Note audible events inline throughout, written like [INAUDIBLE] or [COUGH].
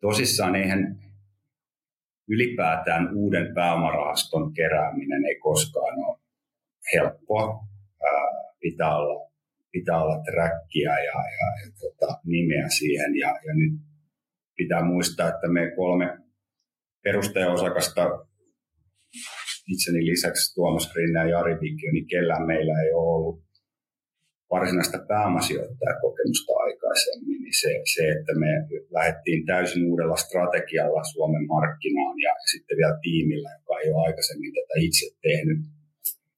tosissaan eihän ylipäätään uuden pääomarahaston kerääminen ei koskaan ole helppoa. Ää, pitää olla, pitää olla trackia ja, ja, ja tota, nimeä siihen. Ja, ja nyt pitää muistaa, että me kolme perustajaosakasta itseni lisäksi Tuomas Rinne ja Jari Vikio, niin kellään meillä ei ole ollut varsinaista pääomasijoittajakokemusta aikaisemmin, niin se, se, että me lähdettiin täysin uudella strategialla Suomen markkinaan ja sitten vielä tiimillä, joka ei ole aikaisemmin tätä itse tehnyt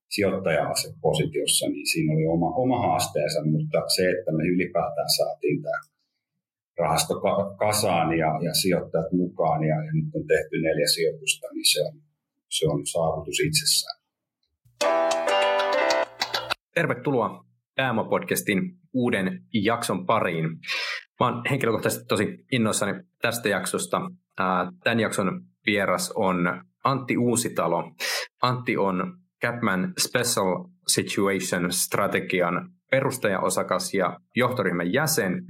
sijoittaja positiossa, niin siinä oli oma, oma haasteensa, mutta se, että me ylipäätään saatiin tämä rahasto kasaan ja, ja sijoittajat mukaan ja, ja nyt on tehty neljä sijoitusta, niin se on, se on saavutus itsessään. Tervetuloa Pääoma-podcastin uuden jakson pariin. Mä oon henkilökohtaisesti tosi innoissani tästä jaksosta. Tämän jakson vieras on Antti Uusitalo. Antti on Capman Special Situation strategian perustajaosakas ja johtoryhmän jäsen.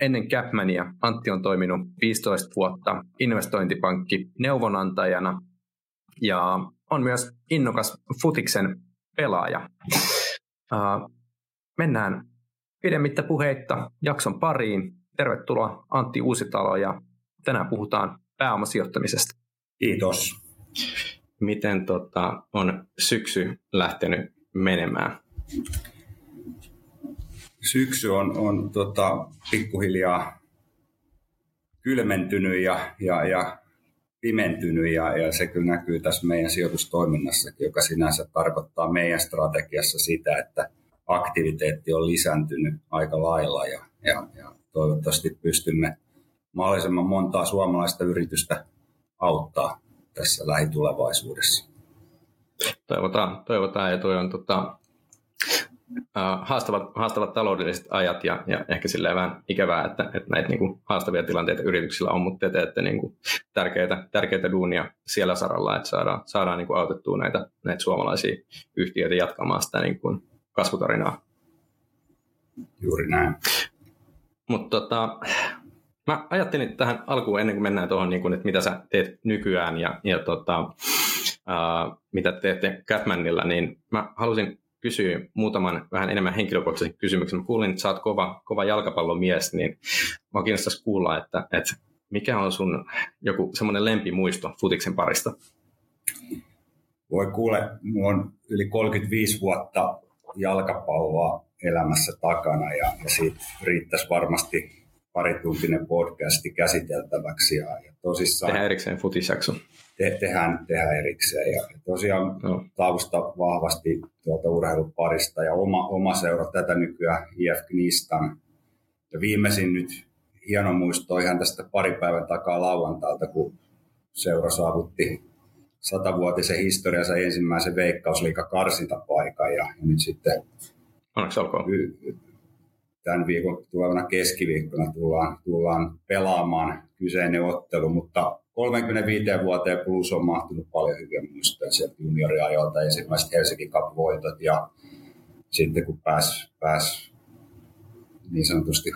Ennen Capmania Antti on toiminut 15 vuotta investointipankki neuvonantajana ja on myös innokas futiksen pelaaja. Mennään pidemmittä puheitta jakson pariin. Tervetuloa Antti Uusitalo ja tänään puhutaan pääomasijoittamisesta. Kiitos. Miten tota, on syksy lähtenyt menemään? Syksy on, on tota, pikkuhiljaa kylmentynyt ja, ja, ja pimentynyt ja, ja se kyllä näkyy tässä meidän sijoitustoiminnassakin, joka sinänsä tarkoittaa meidän strategiassa sitä, että aktiviteetti on lisääntynyt aika lailla ja, ja, ja toivottavasti pystymme mahdollisimman montaa suomalaista yritystä auttaa tässä lähitulevaisuudessa. Toivotaan, toivotaan ja toi on tota, haastavat, haastavat taloudelliset ajat ja, ja ehkä silleen vähän ikävää, että, että näitä niin kuin, haastavia tilanteita yrityksillä on, mutta te teette niin kuin, tärkeitä, tärkeitä duunia siellä saralla, että saadaan, saadaan niin kuin, autettua näitä, näitä suomalaisia yhtiöitä jatkamaan sitä niin kuin, kasvutarinaa. Juuri näin. Mutta tota, mä ajattelin tähän alkuun ennen kuin mennään tuohon, niin että mitä sä teet nykyään ja, ja tota, uh, mitä teette Catmanilla, niin mä halusin kysyä muutaman vähän enemmän henkilökohtaisen kysymyksen. Mä kuulin, että sä oot kova, kova jalkapallomies, niin mä kiinnostaisi kuulla, että, että mikä on sun joku semmoinen lempimuisto futiksen parista? Voi kuule, mulla on yli 35 vuotta jalkapalloa elämässä takana ja, ja siitä riittäisi varmasti parituntinen podcasti käsiteltäväksi. Ja, ja tosissaan, tehdään erikseen futisjakso. Te, tehdään, tehdään erikseen. Ja tosiaan no. tausta vahvasti tuolta urheiluparista ja oma, oma seura tätä nykyään IF Knistan. Ja viimeisin nyt hieno muisto ihan tästä pari päivän takaa lauantailta, kun seura saavutti satavuotisen historiansa ensimmäisen veikkausliiga karsintapaikan ja, ja nyt sitten Onneksi olkoon. Tämän viikon tulevana keskiviikkona tullaan, tullaan pelaamaan kyseinen ottelu, mutta 35 vuoteen plus on mahtunut paljon hyviä muistoja sieltä junioriajoilta, ensimmäiset Helsinki Cup-voitot ja sitten kun pääs, pääs niin sanotusti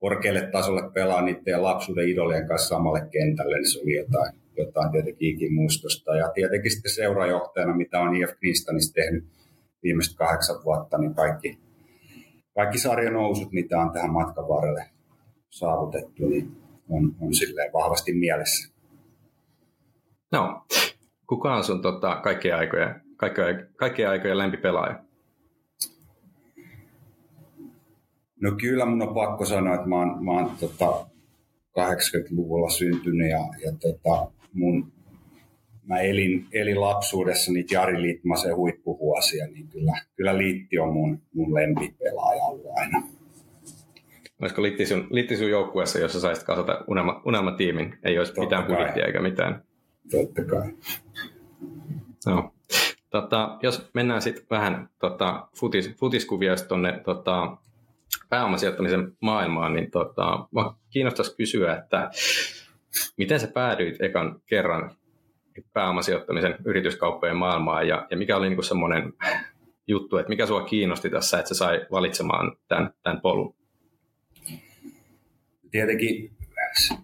korkealle tasolle pelaa niiden lapsuuden idolien kanssa samalle kentälle, niin se oli jotain, jotain tietenkin ikimuistosta. Ja tietenkin sitten seurajohtajana, mitä on IF Kristanissa tehnyt viimeiset kahdeksan vuotta, niin kaikki, kaikki sarjanousut, mitä on tähän matkan varrelle saavutettu, niin on, on silleen vahvasti mielessä. No, kuka on sun tota, kaikkien aikojen, kaikkien, kaikkien aikojen lempipelaaja? No kyllä mun on pakko sanoa, että mä oon, mä oon tota, 80-luvulla syntynyt ja, ja tota, mun, mä elin, elin lapsuudessa niitä Jari Litmasen huippuvuosia, niin kyllä, kyllä Liitti on mun, mun lempipelaaja ollut aina. Olisiko Liitti sun, Liitti sun joukkueessa, jossa saisit kasata unelma, unelmatiimin? Ei olisi Totta mitään kai. budjettia eikä mitään. Totta kai. No. Tota, jos mennään sitten vähän tota, futis, futiskuvioista tuonne tota, pääomasijoittamisen maailmaan, niin tota, kiinnostaisi kysyä, että miten sä päädyit ekan kerran pääomasijoittamisen yrityskauppojen maailmaan ja, ja mikä oli niin semmoinen juttu, että mikä sua kiinnosti tässä, että sä sai valitsemaan tämän, tämän polun? Tietenkin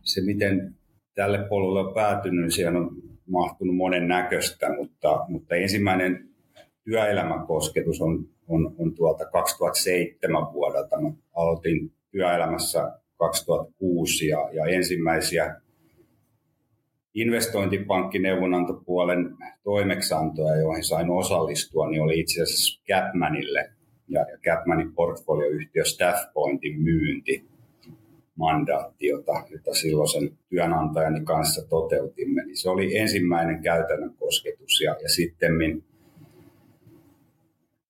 se, miten tälle polulle on päätynyt, siihen on mahtunut monen näköistä, mutta, mutta ensimmäinen työelämän kosketus on, on, on tuolta 2007 vuodelta. Mä aloitin työelämässä 2006 ja, ja ensimmäisiä investointipankkineuvonantopuolen toimeksantoja, joihin sain osallistua, niin oli itse asiassa Capmanille ja, Capmanin portfolioyhtiö Staffpointin myynti mandaatti, jota, jota silloisen työnantajani kanssa toteutimme, niin se oli ensimmäinen käytännön kosketus. Ja, ja sitten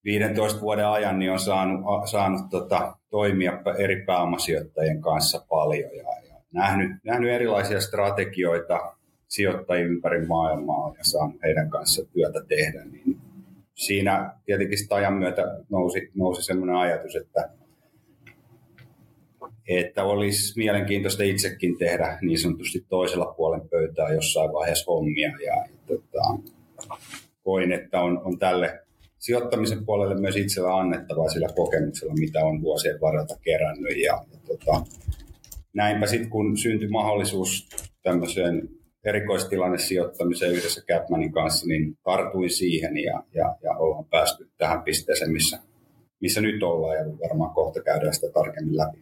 15 vuoden ajan niin on saanut, saanut tota, toimia eri pääomasijoittajien kanssa paljon ja, ja nähnyt, nähnyt erilaisia strategioita sijoittajia ympäri maailmaa ja saanut heidän kanssa työtä tehdä, niin siinä tietenkin sitä ajan myötä nousi, nousi sellainen ajatus, että, että olisi mielenkiintoista itsekin tehdä niin sanotusti toisella puolen pöytää jossain vaiheessa hommia ja, ja tota, koin, että on, on tälle sijoittamisen puolelle myös itsellä annettavaa sillä kokemuksella, mitä on vuosien varrelta kerännyt. Ja, ja tota, näinpä sitten, kun syntyi mahdollisuus tämmöiseen erikoistilanne sijoittamiseen yhdessä Capmanin kanssa, niin tartuin siihen ja, ja, ja ollaan päästy tähän pisteeseen, missä, missä nyt ollaan ja varmaan kohta käydään sitä tarkemmin läpi.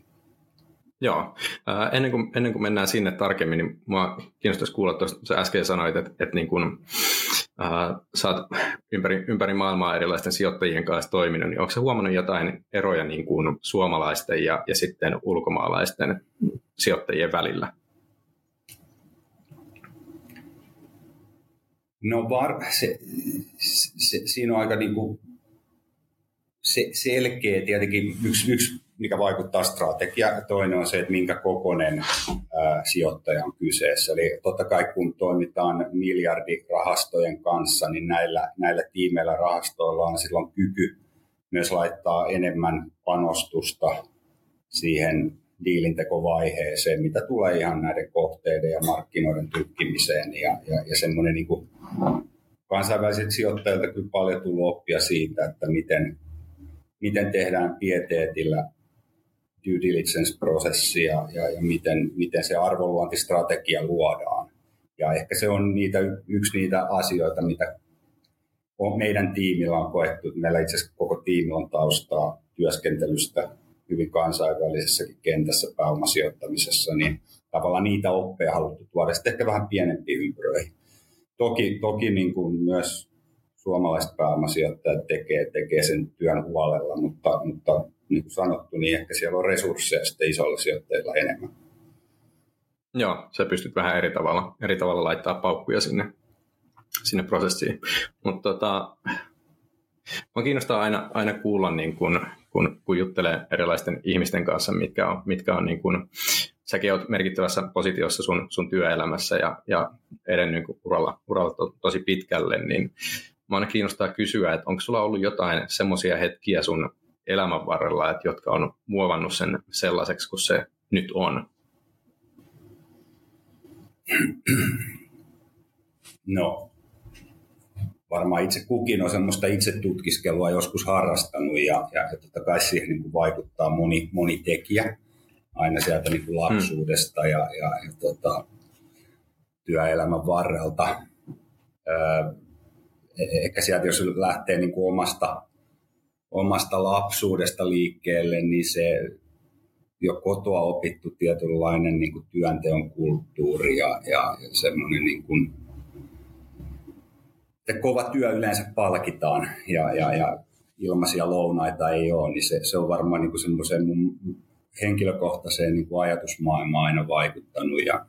Joo. Äh, ennen, kuin, ennen kuin mennään sinne tarkemmin, niin minua kiinnostaisi kuulla, tuosta sä äsken sanoit, että, että niin kuin, äh, sä oot ympäri, ympäri maailmaa erilaisten sijoittajien kanssa toiminut, niin onko sä huomannut jotain eroja niin kuin suomalaisten ja, ja sitten ulkomaalaisten sijoittajien välillä? No var, se, se, siinä on aika niin kuin se, selkeä tietenkin yksi, yksi, mikä vaikuttaa strategia, toinen on se, että minkä kokoinen ää, sijoittaja on kyseessä. Eli totta kai kun toimitaan miljardirahastojen kanssa, niin näillä, näillä tiimeillä rahastoilla on silloin kyky myös laittaa enemmän panostusta siihen diilintekovaiheeseen, mitä tulee ihan näiden kohteiden ja markkinoiden tutkimiseen. Ja, ja, ja semmoinen niin kuin kansainväliset sijoittajilta kyllä paljon tullut oppia siitä, että miten, miten tehdään pieteetillä due diligence-prosessia ja, ja miten, miten se arvonluontistrategia luodaan. Ja ehkä se on niitä, yksi niitä asioita, mitä on, meidän tiimillä on koettu. Meillä itse asiassa koko tiimi on taustaa työskentelystä hyvin kansainvälisessäkin kentässä pääomasijoittamisessa, niin tavallaan niitä oppeja haluttu tuoda sitten ehkä vähän pienempiin ympyröihin. Toki, toki niin kuin myös suomalaiset pääomasijoittajat tekee, tekee sen työn huolella, mutta, mutta niin kuin sanottu, niin ehkä siellä on resursseja sitten isoilla sijoittajilla enemmän. Joo, sä pystyt vähän eri tavalla, eri tavalla laittaa paukkuja sinne, sinne prosessiin. Mutta tota, Mä kiinnostaa aina, aina kuulla, niin kun, kun, kun juttelee erilaisten ihmisten kanssa, mitkä on, mitkä on niin kun, säkin olet merkittävässä positiossa sun, sun työelämässä ja, ja edennyt uralla, uralla to, tosi pitkälle, niin mä aina kiinnostaa kysyä, että onko sulla ollut jotain semmoisia hetkiä sun elämän varrella, että jotka on muovannut sen sellaiseksi kuin se nyt on? No, varmaan itse kukin on semmoista tutkiskelua joskus harrastanut ja, ja, totta kai siihen niin kuin vaikuttaa moni, moni tekijä aina sieltä niin kuin lapsuudesta ja, ja, ja tota, työelämän varrelta. Öö, ehkä sieltä jos lähtee niin kuin omasta, omasta lapsuudesta liikkeelle, niin se jo kotoa opittu tietynlainen niin kuin työnteon kulttuuri ja, ja, ja semmoinen niin kuin, että kova työ yleensä palkitaan ja, ja, ja ilmaisia lounaita ei ole, niin se, se on varmaan niin semmoiseen mun henkilökohtaiseen niin ajatusmaailmaan aina vaikuttanut. Ja,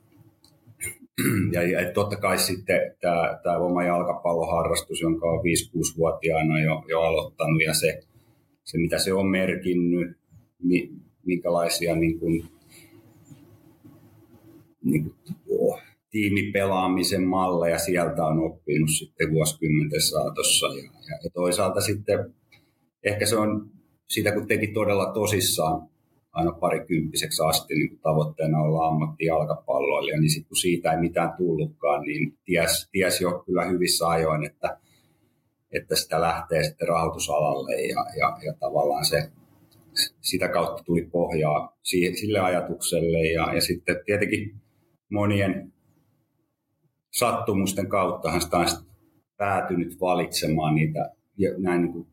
[CLEARS THROAT] ja, ja totta kai sitten tämä, tämä oma jalkapalloharrastus, jonka on 5-6-vuotiaana jo, jo aloittanut ja se, se, mitä se on merkinnyt, minkälaisia niin kuin, niin kuin, oh, tiimipelaamisen malleja sieltä on oppinut sitten vuosikymmenten saatossa. Ja, ja, toisaalta sitten ehkä se on sitä, kun teki todella tosissaan aina parikymppiseksi asti niin tavoitteena olla ammattijalkapalloilija, niin sitten kun siitä ei mitään tullutkaan, niin ties, ties jo kyllä hyvissä ajoin, että, että sitä lähtee sitten rahoitusalalle ja, ja, ja tavallaan se sitä kautta tuli pohjaa sille ajatukselle ja, ja sitten tietenkin monien sattumusten kauttahan sitä on päätynyt valitsemaan niitä näin niin kuin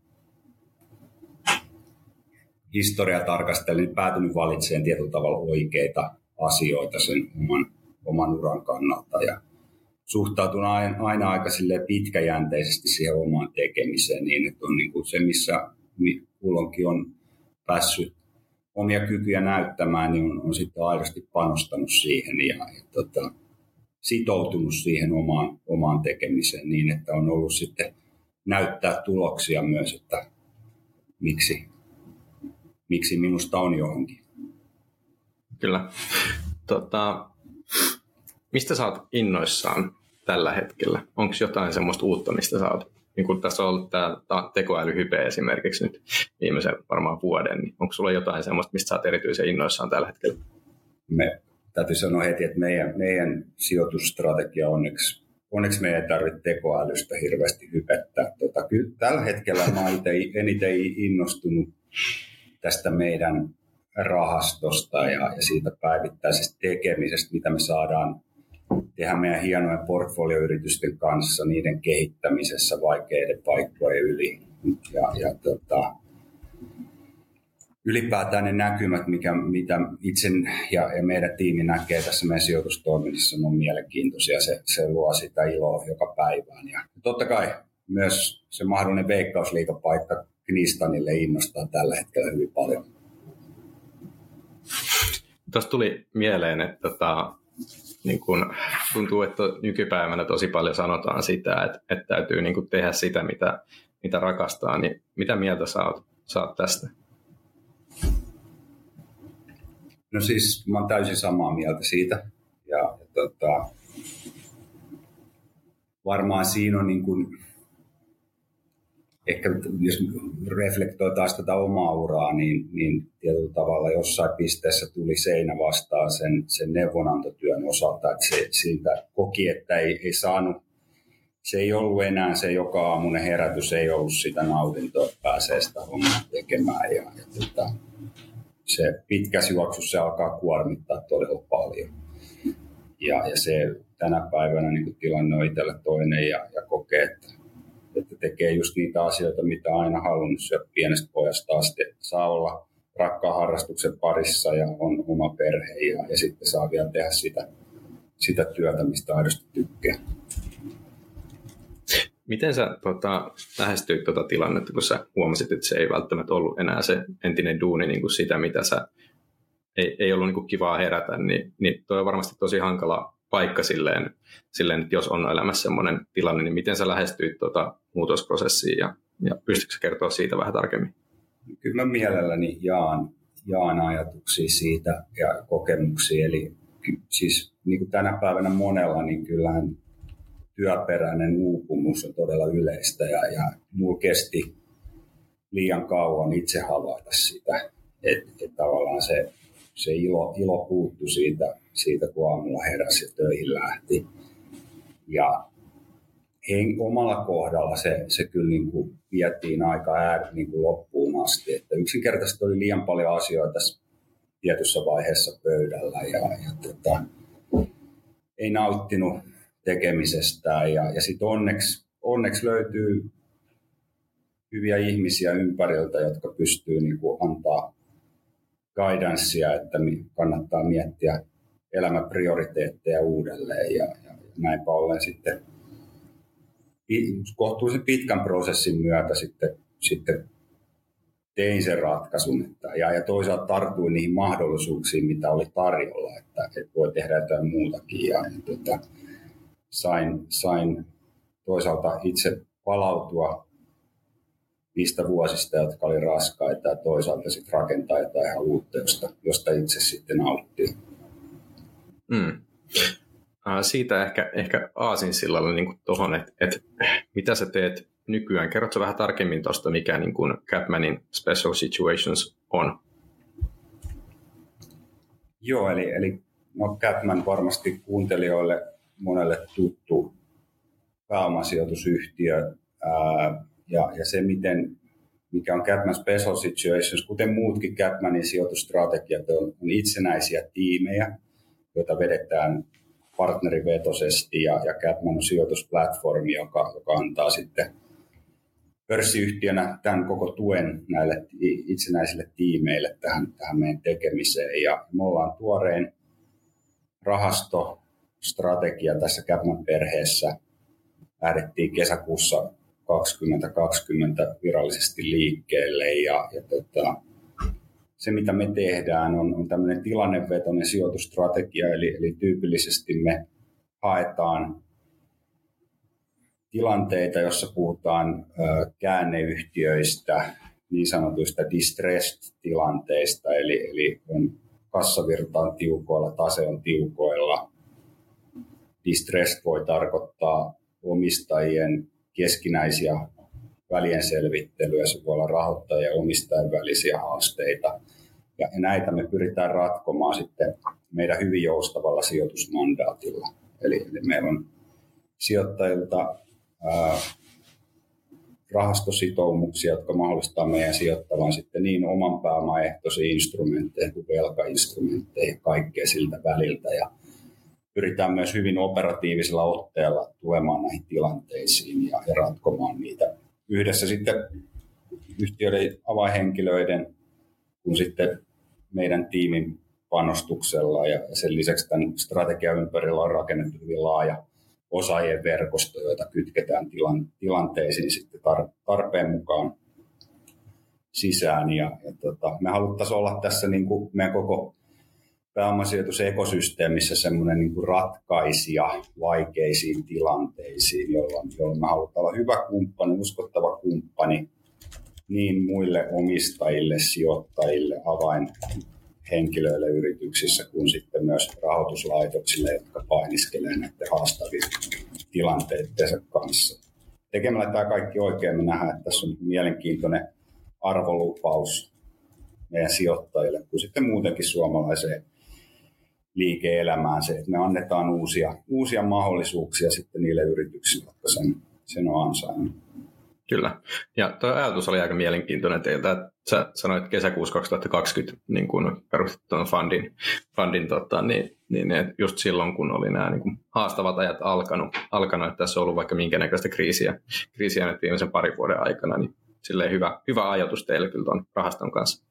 historia tarkastellen, niin päätynyt valitsemaan tietyllä tavalla oikeita asioita sen oman, oman uran kannalta. Ja suhtautun aina, aina aika pitkäjänteisesti siihen omaan tekemiseen niin, että on niin kuin se, missä kulloinkin on päässyt omia kykyjä näyttämään, niin on, on sitten aidosti panostanut siihen ja, ja tota, sitoutunut siihen omaan, omaan tekemiseen niin, että on ollut sitten näyttää tuloksia myös, että miksi, miksi minusta on johonkin. Kyllä. Tota, mistä sä oot innoissaan tällä hetkellä? Onko jotain semmoista uutta, mistä sä oot niin kuin tässä on ollut tämä tekoälyhype esimerkiksi nyt viimeisen varmaan vuoden, niin onko sulla jotain sellaista, mistä sä oot erityisen innoissaan tällä hetkellä? Me täytyy sanoa heti, että meidän, meidän sijoitusstrategia onneksi, onneksi me ei tarvitse tekoälystä hirveästi hypettää. Tota, kyllä tällä hetkellä mä oon eniten innostunut tästä meidän rahastosta ja, ja siitä päivittäisestä tekemisestä, mitä me saadaan tehdä meidän hienojen portfolioyritysten kanssa niiden kehittämisessä vaikeiden paikkojen yli. Ja, ja tota, ylipäätään ne näkymät, mikä, mitä itse ja, ja meidän tiimi näkee tässä meidän sijoitustoiminnassa, on mielenkiintoisia. Se, se luo sitä iloa joka päivään. Ja totta kai myös se mahdollinen veikkausliikapaikka Knistanille innostaa tällä hetkellä hyvin paljon. Tuosta tuli mieleen, että tota, niin kun, tuntuu, että nykypäivänä tosi paljon sanotaan sitä, että, että täytyy niin tehdä sitä, mitä, mitä rakastaa. Niin mitä mieltä sä oot tästä? No siis mä oon täysin samaa mieltä siitä. Ja, tota, varmaan siinä on niin kuin, ehkä jos reflektoi taas tätä omaa uraa, niin, niin tietyllä tavalla jossain pisteessä tuli seinä vastaan sen, sen neuvonantotyön osalta, että se, siitä koki, että ei, ei saanut, se ei ollut enää se joka aamunen herätys, ei ollut sitä nautintoa, että pääsee sitä hommaa tekemään. Ja, ja tota, se pitkässä juoksussa se alkaa kuormittaa todella paljon. Ja, ja se tänä päivänä niin tilanne on itselle toinen ja, ja kokee, että että tekee just niitä asioita, mitä aina halunnut syödä pienestä pojasta asti. Saa olla rakkaan harrastuksen parissa ja on oma perhe ja, ja sitten saa vielä tehdä sitä, sitä työtä, mistä aidosti tykkää. Miten sä tota, lähestyit tuota tilannetta, kun sä huomasit, että se ei välttämättä ollut enää se entinen duuni niin kuin sitä, mitä sä ei, ei ollut niin kuin kivaa herätä, niin, niin toi on varmasti tosi hankala paikka silleen, silleen, että jos on elämässä sellainen tilanne, niin miten sä lähestyit tuota muutosprosessia ja, ja pystytkö kertoa siitä vähän tarkemmin? Kyllä mä mielelläni jaan, jaan ajatuksia siitä ja kokemuksia. Eli siis niin kuin tänä päivänä monella, niin kyllähän työperäinen uupumus on todella yleistä ja, ja mulla kesti liian kauan itse havaita sitä, että et tavallaan se, se ilo, ilo puuttu siitä, siitä, kun aamulla heräsi ja töihin lähti. Ja hen, omalla kohdalla se, se kyllä niin kuin vietiin aika äär, niin kuin loppuun asti. Että yksinkertaisesti oli liian paljon asioita tässä tietyssä vaiheessa pöydällä ja, ja tota, ei nauttinut tekemisestään. Ja, ja sitten onneksi, onneksi löytyy hyviä ihmisiä ympäriltä, jotka pystyy niin kuin antaa guidancea, että kannattaa miettiä elämäprioriteetteja uudelleen ja, ja näinpä ollen sitten kohtuullisen pitkän prosessin myötä sitten, sitten tein sen ratkaisun että, ja, ja toisaalta tartuin niihin mahdollisuuksiin, mitä oli tarjolla, että, että voi tehdä jotain muutakin ja, ja tota, sain, sain toisaalta itse palautua niistä vuosista, jotka oli raskaita ja toisaalta sitten rakentaa jotain ihan uutta, josta, josta itse sitten nauttii. Mm. Siitä ehkä, ehkä aasinsillalla niin tuohon, että, että mitä sä teet nykyään. Kerrotko vähän tarkemmin tuosta, mikä niin kuin Capmanin Special Situations on? Joo, eli, eli no Capman varmasti kuuntelijoille monelle tuttu pääomasijoitusyhtiö ää, ja, ja se, miten, mikä on Capman Special Situations, kuten muutkin Capmanin sijoitusstrategiat, on, on itsenäisiä tiimejä, joita vedetään partnerivetoisesti ja, ja Capman on sijoitusplatformi, joka, joka antaa sitten pörssiyhtiönä tämän koko tuen näille itsenäisille tiimeille tähän, tähän meidän tekemiseen. Ja me ollaan tuoreen rahastostrategia tässä Capman perheessä. Lähdettiin kesäkuussa 2020 virallisesti liikkeelle ja, ja tota, se, mitä me tehdään, on, on tämmöinen tilannevetoinen sijoitustrategia, eli, eli tyypillisesti me haetaan tilanteita, jossa puhutaan ö, käänneyhtiöistä, niin sanotuista distressed-tilanteista, eli, eli on kassavirta on tiukoilla, tase on tiukoilla. Distressed voi tarkoittaa omistajien keskinäisiä välienselvittelyä, se voi olla rahoittajien ja omistajien välisiä haasteita. Ja näitä me pyritään ratkomaan sitten meidän hyvin joustavalla sijoitusmandaatilla. Eli, eli meillä on sijoittajilta ää, rahastositoumuksia, jotka mahdollistaa meidän sijoittavan sitten niin oman pääoman ehtoisiin instrumentteihin kuin velkainstrumentteihin ja kaikkea siltä väliltä. Ja pyritään myös hyvin operatiivisella otteella tuemaan näihin tilanteisiin ja, ratkomaan niitä yhdessä sitten yhtiöiden avainhenkilöiden kun sitten meidän tiimin panostuksella ja sen lisäksi tämän strategian ympärillä on rakennettu hyvin laaja osaajien verkosto, joita kytketään tilanteisiin sitten tarpeen mukaan sisään. Ja, ja tota, me haluttaisiin olla tässä niin kuin meidän koko pääomasijoitusekosysteemissä semmoinen niin ratkaisija vaikeisiin tilanteisiin, jolloin, jolloin me halutaan olla hyvä kumppani, uskottava kumppani niin muille omistajille, sijoittajille, avainhenkilöille yrityksissä kuin sitten myös rahoituslaitoksille, jotka painiskelee näiden haastavien tilanteiden kanssa. Tekemällä tämä kaikki oikein me nähdään, että tässä on mielenkiintoinen arvolupaus meidän sijoittajille, kuin sitten muutenkin suomalaiseen liike-elämään se, että me annetaan uusia, uusia mahdollisuuksia sitten niille yrityksille, jotka sen, sen on ansainnut. Kyllä. Ja tuo ajatus oli aika mielenkiintoinen teiltä, että sä sanoit kesäkuussa 2020 niin kun perustit tuon fundin, fundin tota, niin, niin just silloin, kun oli nämä niin kun haastavat ajat alkanut, alkanut, että tässä on ollut vaikka minkä näköistä kriisiä, kriisiä nyt viimeisen parin vuoden aikana, niin silleen hyvä, hyvä ajatus teille kyllä tuon rahaston kanssa.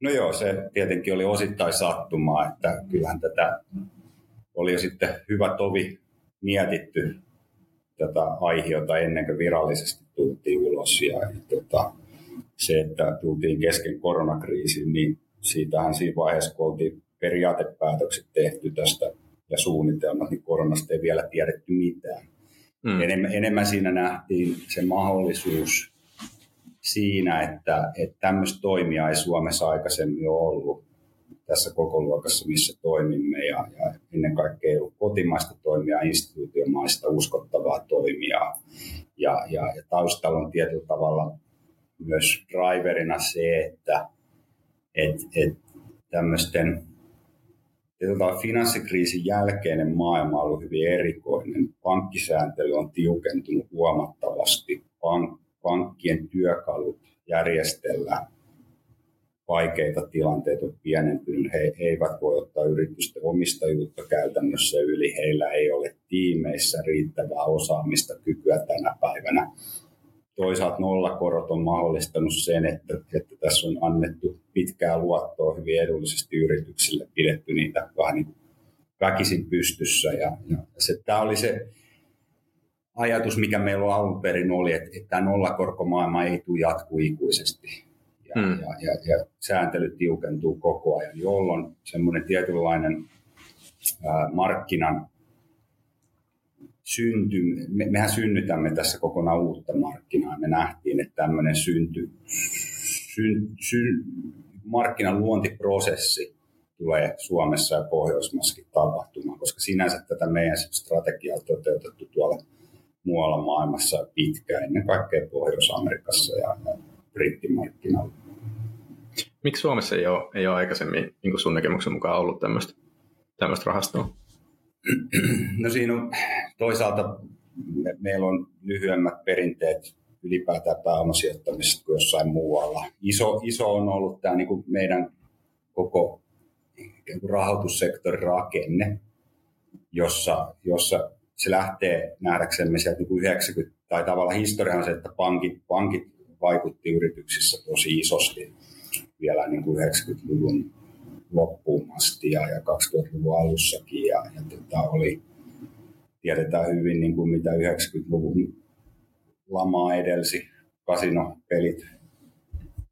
No joo, se tietenkin oli osittain sattumaa, että kyllähän tätä oli jo sitten hyvä tovi mietitty tätä aiheota ennen kuin virallisesti tultiin ulos. Ja, ja tota, se, että tultiin kesken koronakriisin, niin siitähän siinä vaiheessa, kun oltiin periaatepäätökset tehty tästä ja suunnitelmat, niin koronasta ei vielä tiedetty mitään. Mm. Enemmän, enemmän siinä nähtiin se mahdollisuus siinä, että, että tämmöistä toimia ei Suomessa aikaisemmin ole ollut tässä koko luokassa, missä toimimme ja, ja ennen kaikkea ei ollut kotimaista toimia, instituutiomaista uskottavaa toimia ja, ja, ja taustalla on tietyllä tavalla myös driverina se, että et, et tämmöisten finanssikriisin jälkeinen maailma on ollut hyvin erikoinen. Pankkisääntely on tiukentunut huomattavasti. Pank, pankkien työkalut järjestellä vaikeita tilanteita pienentynyt. He eivät voi ottaa yritysten omistajuutta käytännössä yli. Heillä ei ole tiimeissä riittävää osaamista, kykyä tänä päivänä. Toisaalta nollakorot on mahdollistanut sen, että, että tässä on annettu pitkää luottoa hyvin edullisesti yrityksille, pidetty niitä vähän niin väkisin pystyssä. Ja, ja se, tämä oli se ajatus, mikä meillä alun perin oli, että, että nollakorkomaailma ei tule jatku ikuisesti ja, hmm. ja, ja, ja sääntely tiukentuu koko ajan, jolloin semmoinen tietynlainen ää, markkinan synty, me, mehän synnytämme tässä kokonaan uutta markkinaa. Me nähtiin, että tämmöinen synty, syn, syn, markkinan luontiprosessi tulee Suomessa ja Pohjoismaissakin tapahtumaan, koska sinänsä tätä meidän strategiaa on toteutettu tuolla muualla maailmassa pitkään, ennen kaikkea Pohjois-Amerikassa ja brittimarkkinoilla. Miksi Suomessa ei ole, ei ole aikaisemmin niin sun näkemyksen mukaan ollut tämmöistä, tämmöistä rahastoa? No siinä on toisaalta me, meillä on lyhyemmät perinteet ylipäätään pääomasijoittamisesta kuin jossain muualla. Iso, iso on ollut tämä niin kuin meidän koko rahoitussektorin rakenne, jossa, jossa se lähtee nähdäksemme sieltä niin 90, tai tavallaan historian se, että pankit, pankit vaikutti yrityksissä tosi isosti vielä niin kuin 90-luvun loppuun asti ja, ja 2000-luvun alussakin. Ja, ja tota, oli, tiedetään hyvin, niin kuin mitä 90-luvun lama edelsi, kasinopelit,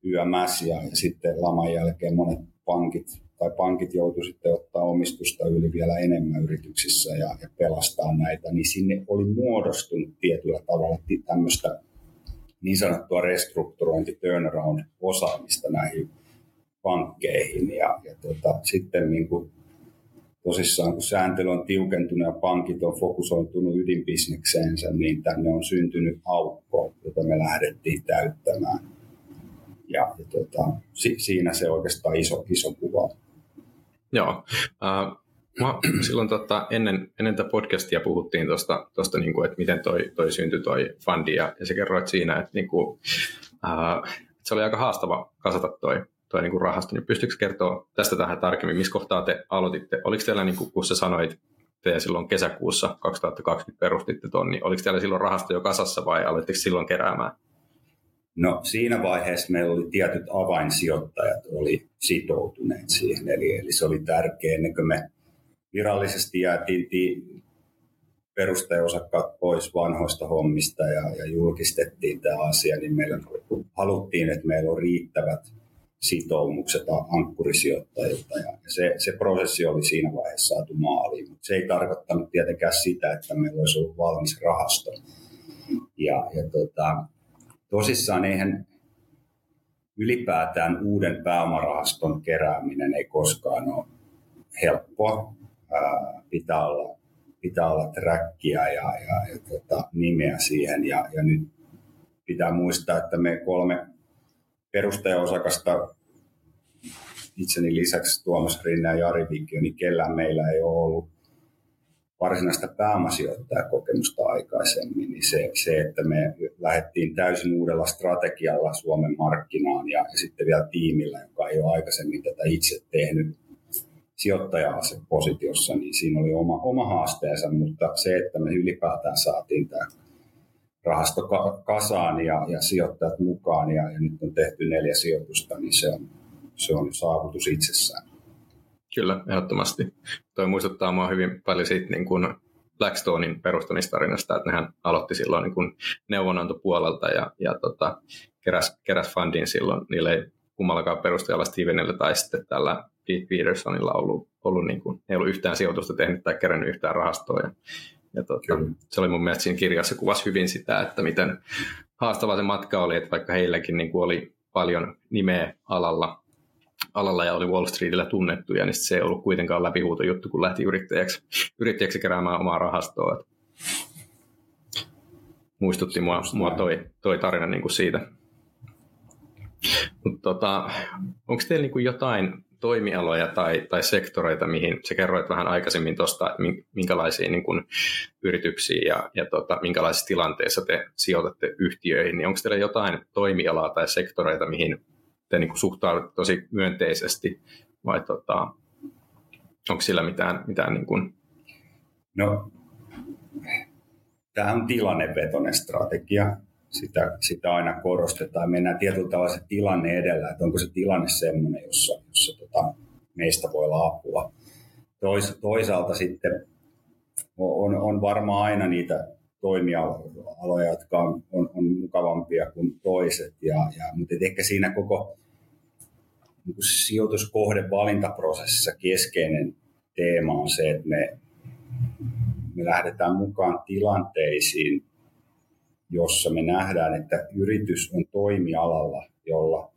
YMS ja sitten laman jälkeen monet pankit tai pankit joutuivat sitten ottaa omistusta yli vielä enemmän yrityksissä ja, ja pelastaa näitä, niin sinne oli muodostunut tietyllä tavalla tämmöistä niin sanottua restrukturointi turnaround osaamista näihin pankkeihin. Ja, ja tota, sitten niin kuin, tosissaan kun sääntely on tiukentunut ja pankit on fokusoitunut ydinbisnekseensä, niin tänne on syntynyt aukko, jota me lähdettiin täyttämään. Ja, ja tota, si, siinä se oikeastaan iso, iso kuva. Joo. Uh, mä, silloin tota, ennen, ennen tätä podcastia puhuttiin tuosta, tosta, niinku, että miten toi, toi syntyi toi fundi, ja, ja sä kerroit siinä, että niinku, uh, se oli aika haastava kasata toi, toi niinku rahasto. Niin pystyykö kertoa tästä tähän tarkemmin, missä kohtaa te aloititte? Oliko teillä, niinku, kun sä sanoit, te silloin kesäkuussa 2020 perustitte ton, niin oliko teillä silloin rahasto jo kasassa vai aloittiko silloin keräämään? No siinä vaiheessa meillä oli tietyt avainsijoittajat oli sitoutuneet siihen, eli, eli se oli tärkeää ennen kuin me virallisesti jäätiin perustajaosakkaat pois vanhoista hommista ja, ja julkistettiin tämä asia, niin meillä haluttiin, että meillä on riittävät sitoumukset ankkurisijoittajilta. Ja se, se prosessi oli siinä vaiheessa saatu maaliin, mutta se ei tarkoittanut tietenkään sitä, että meillä olisi ollut valmis rahasto. Ja, ja tota, tosissaan eihän ylipäätään uuden pääomarahaston kerääminen ei koskaan ole helppoa. Ää, pitää olla, pitää olla trackia ja, ja, ja tota, nimeä siihen. Ja, ja nyt pitää muistaa, että me kolme perustajaosakasta itseni lisäksi Tuomas Rinne ja Jari Vikkio, niin kellään meillä ei ole ollut varsinaista pääomasijoittajakokemusta aikaisemmin, niin se, se, että me lähdettiin täysin uudella strategialla Suomen markkinaan ja, ja sitten vielä tiimillä, joka ei ole aikaisemmin tätä itse tehnyt sijoittaja positiossa, niin siinä oli oma, oma haasteensa, mutta se, että me ylipäätään saatiin tämä rahasto kasaan ja, ja sijoittajat mukaan ja, ja nyt on tehty neljä sijoitusta, niin se on, se on saavutus itsessään. Kyllä, ehdottomasti. Toi muistuttaa mua hyvin paljon siitä niin kuin Blackstonein perustamistarinasta, että nehän aloitti silloin niin kuin neuvonantopuolelta ja, ja tota, keräs, keräs fundin silloin. Niillä ei kummallakaan perustajalla Stevenillä tai sitten tällä Pete Petersonilla ollut, ollut niin kuin, ei ollut yhtään sijoitusta tehnyt tai kerännyt yhtään rahastoa. Ja, ja tota, se oli mun mielestä siinä kirjassa kuvasi hyvin sitä, että miten haastava se matka oli, että vaikka heilläkin niin kuin oli paljon nimeä alalla, alalla ja oli Wall Streetillä tunnettuja, niin se ei ollut kuitenkaan läpihuuto juttu, kun lähti yrittäjäksi, [LAUGHS] yrittäjäksi keräämään omaa rahastoa. Muistutti mua, mua toi, toi tarina niin kuin siitä. Mutta tota, onko teillä niin kuin jotain toimialoja tai, tai sektoreita, mihin sä kerroit vähän aikaisemmin tuosta, minkälaisiin niin kuin, yrityksiin ja, ja tota, minkälaisissa tilanteissa te sijoitatte yhtiöihin, niin onko teillä jotain toimialaa tai sektoreita, mihin te niin suhtaudutte tosi myönteisesti vai tota, onko sillä mitään, mitään niin kuin... No, tämä on tilannevetoinen strategia. Sitä, sitä aina korostetaan. Mennään tietyllä tavalla se tilanne edellä, että onko se tilanne sellainen, jossa, jossa tota, meistä voi olla apua. Tois, toisaalta sitten on, on varmaan aina niitä toimialoja, jotka on, on, on mukavampia kuin toiset. Ja, ja, mutta ehkä siinä koko niin sijoituskohde valintaprosessissa keskeinen teema on se, että me, me lähdetään mukaan tilanteisiin, jossa me nähdään, että yritys on toimialalla, jolla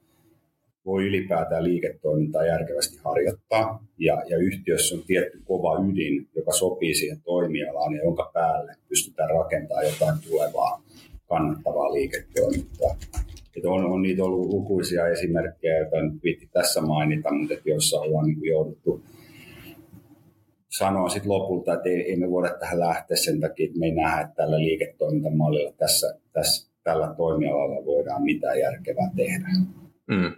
voi ylipäätään liiketoimintaa järkevästi harjoittaa. Ja, ja yhtiössä on tietty kova ydin, joka sopii siihen toimialaan ja jonka päälle pystytään rakentamaan jotain tulevaa kannattavaa liiketoimintaa. Että on, on niitä ollut lukuisia esimerkkejä, joita nyt viitti tässä mainita, mutta että joissa ollaan niin jouduttu sanoa sitten lopulta, että ei, ei me voida tähän lähteä sen takia, että me ei nähdä, että tällä liiketoimintamallilla tässä, tässä, tällä toimialalla voidaan mitään järkevää tehdä. Mm.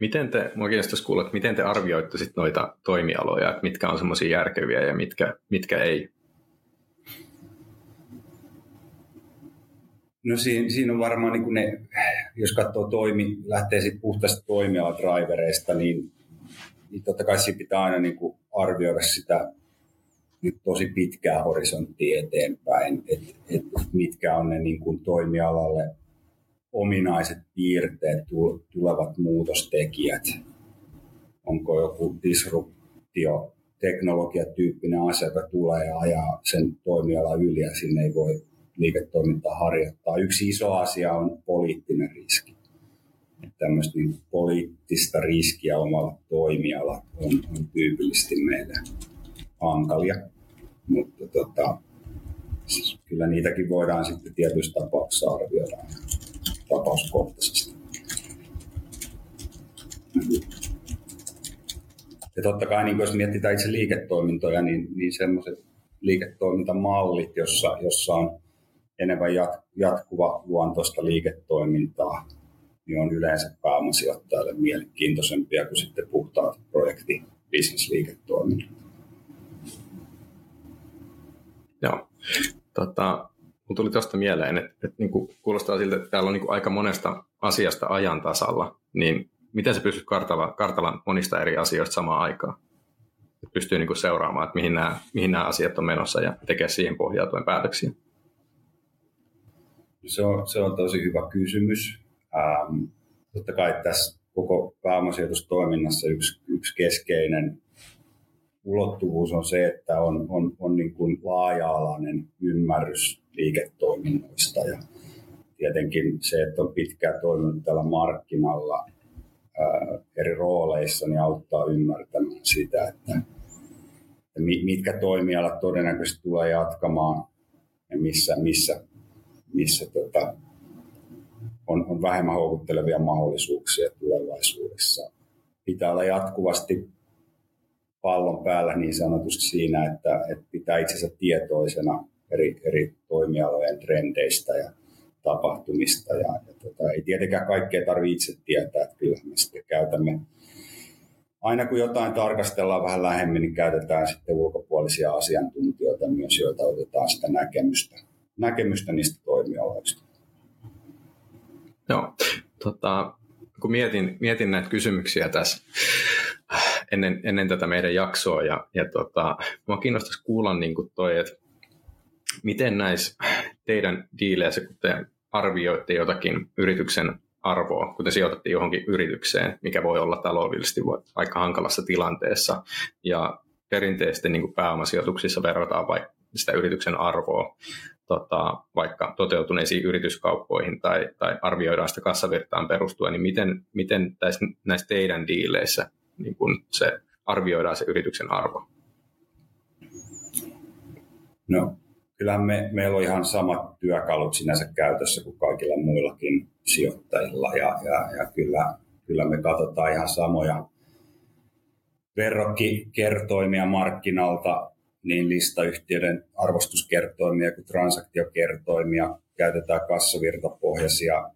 Miten te, kiinnostaisi kuulla, että miten te arvioitte sit noita toimialoja, että mitkä on semmoisia järkeviä ja mitkä, mitkä ei? No siinä, siinä on varmaan, niin ne, jos katsoo toimi, lähtee sitten puhtaista toimialadrivereista, niin, niin totta kai siinä pitää aina niin kuin arvioida sitä nyt tosi pitkää horisonttia eteenpäin, että et mitkä on ne niin kuin toimialalle ominaiset piirteet, tulevat muutostekijät. Onko joku disruptio, teknologiatyyppinen asia, joka tulee ja ajaa sen toimiala yli ja sinne ei voi liiketoimintaa harjoittaa. Yksi iso asia on poliittinen riski. Tämmöistä niin poliittista riskiä omalla toimiala on, on tyypillisesti meille hankalia. Mutta tota, siis kyllä niitäkin voidaan sitten tietyissä tapauksissa arvioida tapauskohtaisesti. Ja totta kai, niin jos mietitään itse liiketoimintoja, niin, niin semmoiset liiketoimintamallit, jossa, jossa on enemmän jat, jatkuva luontoista liiketoimintaa, niin on yleensä pääomasijoittajalle mielenkiintoisempia kuin sitten puhtaat projekti bisnesliiketoiminnat. Joo. Tota, Mulla tuli tuosta mieleen, että, että niin kuin kuulostaa siltä, että täällä on niin kuin aika monesta asiasta ajan tasalla, niin miten se pystyt kartalla, kartalla monista eri asioista samaan aikaan? Pystyy niin kuin seuraamaan, että mihin nämä, mihin nämä asiat on menossa ja tekee siihen pohjautuen päätöksiä. Se on, se on tosi hyvä kysymys. Ähm, totta kai tässä koko pääomasijoitustoiminnassa yksi, yksi keskeinen ulottuvuus on se, että on, on, on niin kuin laaja-alainen ymmärrys liiketoiminnoista ja tietenkin se, että on pitkään toiminut tällä markkinalla ää, eri rooleissa, niin auttaa ymmärtämään sitä, että, että mitkä toimialat todennäköisesti tulee jatkamaan ja missä, missä, missä tota, on, on vähemmän houkuttelevia mahdollisuuksia tulevaisuudessa. Pitää olla jatkuvasti pallon päällä niin sanotusti siinä, että, että pitää itsensä tietoisena eri, eri toimialojen trendeistä ja tapahtumista. Ja, ja tota, ei tietenkään kaikkea tarvitse itse tietää, että kyllä me sitten käytämme aina kun jotain tarkastellaan vähän lähemmin, niin käytetään sitten ulkopuolisia asiantuntijoita myös, joita otetaan sitä näkemystä, näkemystä niistä toimialoista. Joo, tota, kun mietin, mietin näitä kysymyksiä tässä ennen, ennen tätä meidän jaksoa, ja, ja tota, minua kiinnostaisi kuulla niin kuin toi, että miten näissä teidän diileissä, kun te arvioitte jotakin yrityksen arvoa, kun te sijoitatte johonkin yritykseen, mikä voi olla taloudellisesti aika hankalassa tilanteessa, ja perinteisesti niin kuin pääomasijoituksissa verrataan vaikka sitä yrityksen arvoa tota, vaikka toteutuneisiin yrityskauppoihin tai, tai arvioidaan sitä kassavirtaan perustuen, niin miten, miten näissä, näissä teidän diileissä niin kun se arvioidaan se yrityksen arvo? No, kyllä me, meillä on ihan samat työkalut sinänsä käytössä kuin kaikilla muillakin sijoittajilla ja, ja, ja kyllä, kyllä me katsotaan ihan samoja verrokkikertoimia markkinalta, niin listayhtiöiden arvostuskertoimia kuin transaktiokertoimia, käytetään kassavirtapohjaisia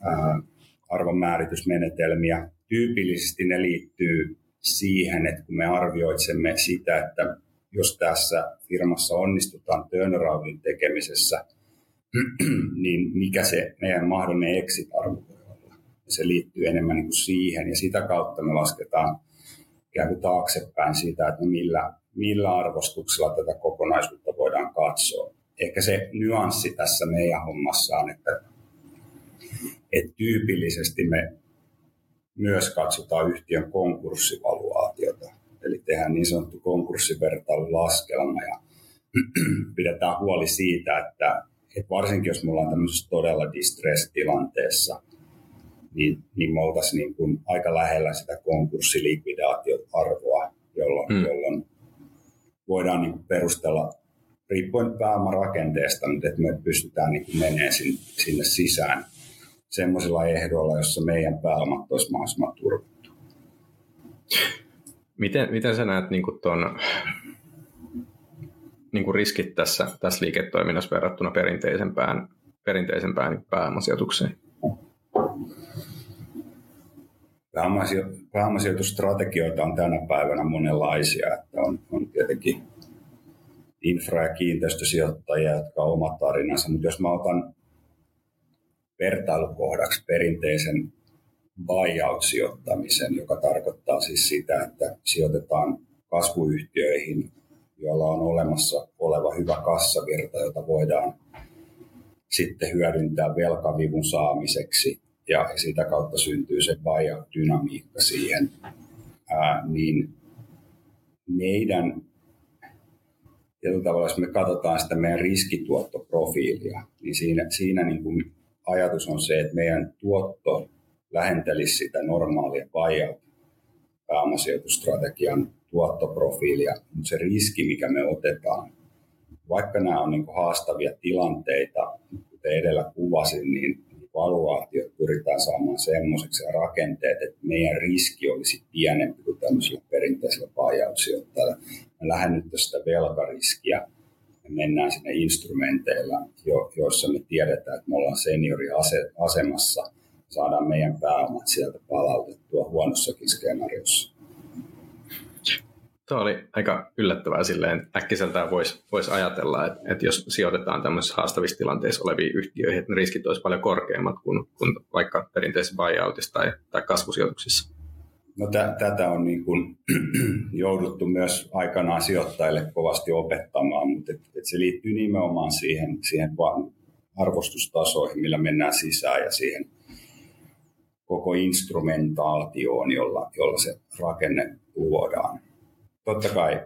ää, arvonmääritysmenetelmiä. Tyypillisesti ne liittyy siihen, että kun me arvioitsemme sitä, että jos tässä firmassa onnistutaan turnaroundin tekemisessä, [CLEARS THROAT] niin mikä se meidän mahdollinen exit-arvo voi olla. Se liittyy enemmän niin kuin siihen ja sitä kautta me lasketaan ikään kuin taaksepäin siitä, että millä, millä arvostuksella tätä kokonaisuutta voidaan katsoa. Ehkä se nyanssi tässä meidän hommassa on, että, että tyypillisesti me myös katsotaan yhtiön konkurssivaluaatiota. Eli tehdään niin sanottu konkurssivertailulaskelma ja [CLEARS THROAT] pidetään huoli siitä, että, että varsinkin jos me ollaan tämmöisessä todella distress-tilanteessa, niin, niin me oltaisiin niin kuin aika lähellä sitä konkurssilikvidaatioarvoa, jolloin, hmm. jolloin voidaan niin perustella riippuen pääomarakenteesta, että me pystytään niin menemään sinne, sinne sisään semmoisilla ehdoilla, jossa meidän pääomat olisi mahdollisimman turvattu. Miten, miten sä näet niin tuon niin riskit tässä, tässä liiketoiminnassa verrattuna perinteisempään, perinteisempään pääomasijoitukseen? Pääomasijoitusstrategioita on tänä päivänä monenlaisia. Että on, on tietenkin infra- ja kiinteistösijoittajia, jotka on oma tarinansa. Mutta jos mä otan vertailukohdaksi perinteisen buyout-sijoittamisen, joka tarkoittaa siis sitä, että sijoitetaan kasvuyhtiöihin, joilla on olemassa oleva hyvä kassavirta, jota voidaan sitten hyödyntää velkavivun saamiseksi ja sitä kautta syntyy se buyout-dynamiikka siihen, ää, niin meidän tavalla, jos me katsotaan sitä meidän riskituottoprofiilia, niin siinä, siinä niin kuin ajatus on se, että meidän tuotto lähentelisi sitä normaalia buyout pääomasijoitusstrategian tuottoprofiilia, mutta se riski, mikä me otetaan, vaikka nämä on niin haastavia tilanteita, kuten edellä kuvasin, niin valuaatiot pyritään saamaan semmoiseksi rakenteet, että meidän riski olisi pienempi kuin tämmöisellä perinteisellä buyout-sijoittajalla. Me lähennyttäisiin sitä velkariskiä ja mennään sinne instrumenteilla, jo, joissa me tiedetään, että me ollaan senioriasemassa, saadaan meidän pääomat sieltä palautettua huonossakin skenaariossa. Tuo oli aika yllättävää silleen, äkkiseltään voisi vois ajatella, että, että jos sijoitetaan tämmöisissä haastavissa tilanteissa oleviin yhtiöihin, että ne riskit olisi paljon korkeammat kuin, kuin vaikka perinteisessä buyoutissa tai, tai kasvusijoituksissa. No t- tätä on niin kuin [CLEARS THROAT] jouduttu myös aikanaan sijoittajille kovasti opettamaan, mutta et, et se liittyy nimenomaan siihen, siihen arvostustasoihin, millä mennään sisään ja siihen koko instrumentaatioon, jolla, jolla se rakenne luodaan totta kai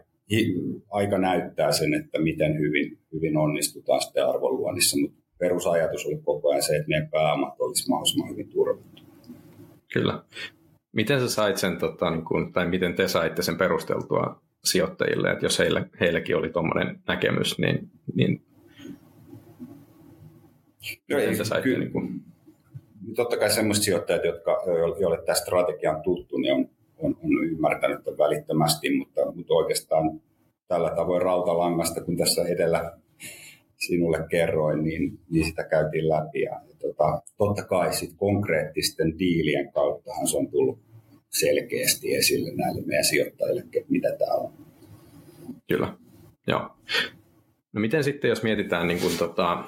aika näyttää sen, että miten hyvin, hyvin onnistutaan sitten arvonluonnissa, mutta perusajatus oli koko ajan se, että meidän pääomat olisi mahdollisimman hyvin turvattu. Kyllä. Miten sä sait sen, tota, niin kun, tai miten te saitte sen perusteltua sijoittajille, että jos heille, heilläkin oli tuommoinen näkemys, niin, niin no ei, saitte, kyllä, niin kun... Totta kai sellaiset sijoittajat, jotka, joille tämä strategia on tuttu, niin on on, on ymmärtänyt välittömästi, mutta, mutta oikeastaan tällä tavoin rautalangasta, kun tässä edellä sinulle kerroin, niin, niin sitä käytiin läpi. Ja, tota, totta kai sit konkreettisten diilien kauttahan se on tullut selkeästi esille näille meidän sijoittajille, että mitä tämä on. Kyllä, joo. No miten sitten, jos mietitään niin kuin, tota,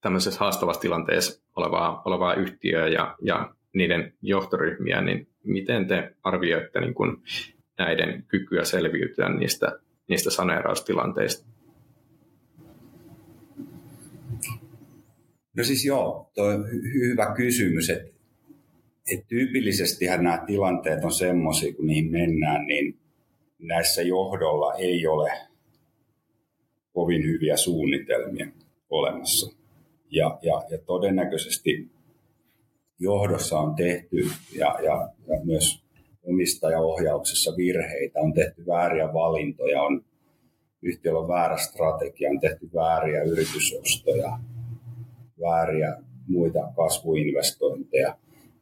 tämmöisessä haastavassa tilanteessa olevaa, olevaa yhtiöä ja, ja niiden johtoryhmiä, niin miten te arvioitte niin kuin näiden kykyä selviytyä niistä, niistä saneeraustilanteista? No siis joo, tuo on hyvä kysymys, että et tyypillisestihän nämä tilanteet on semmoisia, kun niihin mennään, niin näissä johdolla ei ole kovin hyviä suunnitelmia olemassa. Ja, ja, ja todennäköisesti johdossa on tehty ja, ja, ja myös omistajaohjauksessa virheitä, on tehty vääriä valintoja, on, yhtiöllä on väärä strategia, on tehty vääriä yritysostoja, vääriä muita kasvuinvestointeja,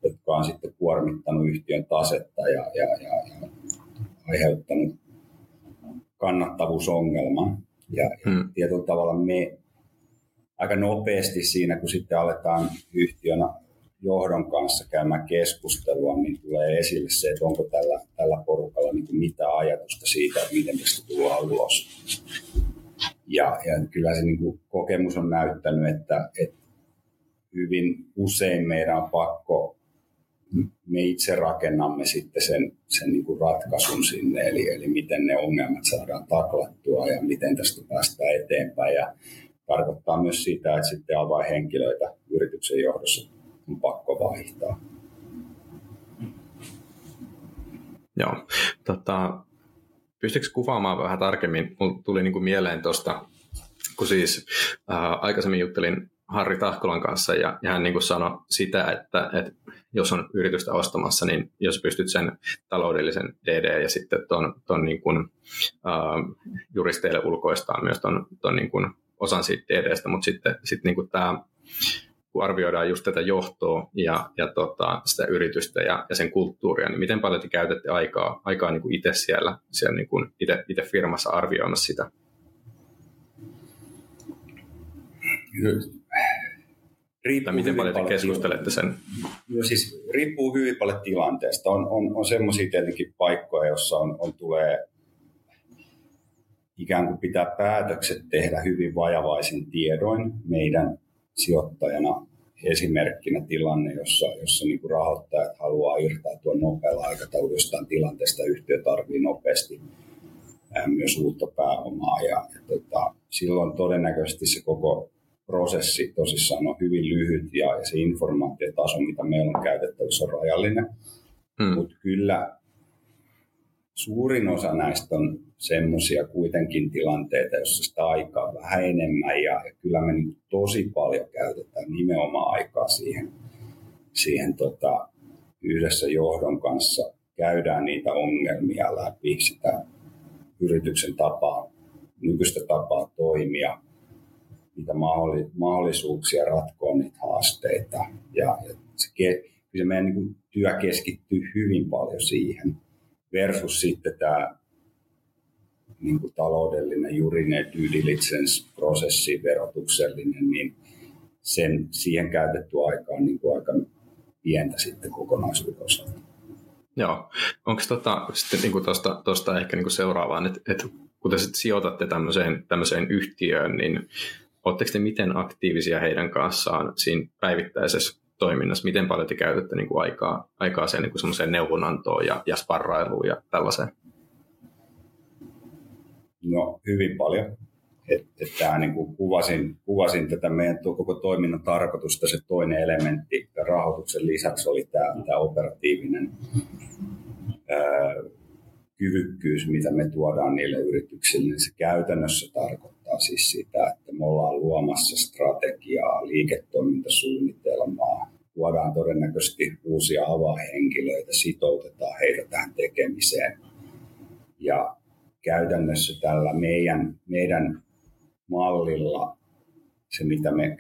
jotka on sitten kuormittanut yhtiön tasetta ja, ja, ja, ja aiheuttanut kannattavuusongelman. Ja hmm. tietyllä tavalla me aika nopeasti siinä, kun sitten aletaan yhtiönä johdon kanssa käymään keskustelua, niin tulee esille se, että onko tällä, tällä porukalla niin mitä ajatusta siitä, että miten tästä tullaan ulos. Ja, ja kyllä se niin kuin kokemus on näyttänyt, että, että hyvin usein meidän on pakko, me itse rakennamme sitten sen, sen niin kuin ratkaisun sinne, eli, eli miten ne ongelmat saadaan taklattua ja miten tästä päästään eteenpäin. Ja tarkoittaa myös sitä, että sitten avainhenkilöitä yrityksen johdossa on pakko vaihtaa. Joo. Tota, pystyykö kuvaamaan vähän tarkemmin? Mulla tuli niin kuin mieleen tuosta, kun siis ää, aikaisemmin juttelin Harri Tahkolan kanssa ja, ja hän niin kuin sanoi sitä, että, että jos on yritystä ostamassa, niin jos pystyt sen taloudellisen DD ja sitten tuon, ton niin kuin, ää, juristeille ulkoistaan myös tuon, ton niin osan siitä DDstä, mutta sitten sit niin kuin tämä kun arvioidaan just tätä johtoa ja, ja tota, sitä yritystä ja, ja sen kulttuuria, niin miten paljon te käytätte aikaa, aikaa niin kuin itse siellä, siellä niin kuin itse, itse firmassa arvioimassa sitä? Riippuu miten paljon te keskustelette sen? No siis riippuu hyvin paljon tilanteesta. On, on, on semmoisia tietenkin paikkoja, joissa on, on tulee ikään kuin pitää päätökset tehdä hyvin vajavaisin tiedoin meidän sijoittajana esimerkkinä tilanne, jossa, jossa niin kuin rahoittajat haluaa irtautua nopealla aikataululla jostain tilanteesta. Yhtiö tarvitsee nopeasti myös uutta pääomaa ja, ja tota, silloin todennäköisesti se koko prosessi tosissaan on hyvin lyhyt ja, ja se informaatiotaso, mitä meillä on käytettävissä, on rajallinen. Hmm. Mutta kyllä suurin osa näistä on semmoisia kuitenkin tilanteita, joissa sitä aikaa on vähän enemmän ja, ja kyllä me niin tosi paljon käytetään nimenomaan aikaa siihen, siihen tota, yhdessä johdon kanssa käydään niitä ongelmia läpi, sitä yrityksen tapaa, nykyistä tapaa toimia, niitä mahdollisuuksia ratkoa niitä haasteita. Ja, ja se, se meidän niin kuin työ keskittyy hyvin paljon siihen versus sitten tämä niin kuin taloudellinen, juridinen due diligence-prosessi, verotuksellinen, niin sen, siihen käytetty aika on niin kuin aika pientä sitten kokonaisuuden osalta. Joo. Onko tota, sitten niin tuosta, tosta ehkä niin seuraavaan, että, että kun te sitten sijoitatte tämmöiseen, tämmöiseen yhtiöön, niin oletteko te miten aktiivisia heidän kanssaan siinä päivittäisessä toiminnassa? Miten paljon te käytätte niin kuin aikaa, aikaa sen niin semmoiseen neuvonantoon ja, ja sparrailuun ja tällaiseen? No hyvin paljon. Että et niin kuin kuvasin, kuvasin tätä meidän koko toiminnan tarkoitusta, se toinen elementti rahoituksen lisäksi oli tämä, tämä operatiivinen ää, kyvykkyys, mitä me tuodaan niille yrityksille, niin se käytännössä tarkoittaa siis sitä, että me ollaan luomassa strategiaa, liiketoimintasuunnitelmaa, tuodaan todennäköisesti uusia avahenkilöitä, sitoutetaan heitä tähän tekemiseen. Ja käytännössä tällä meidän, meidän mallilla se, mitä me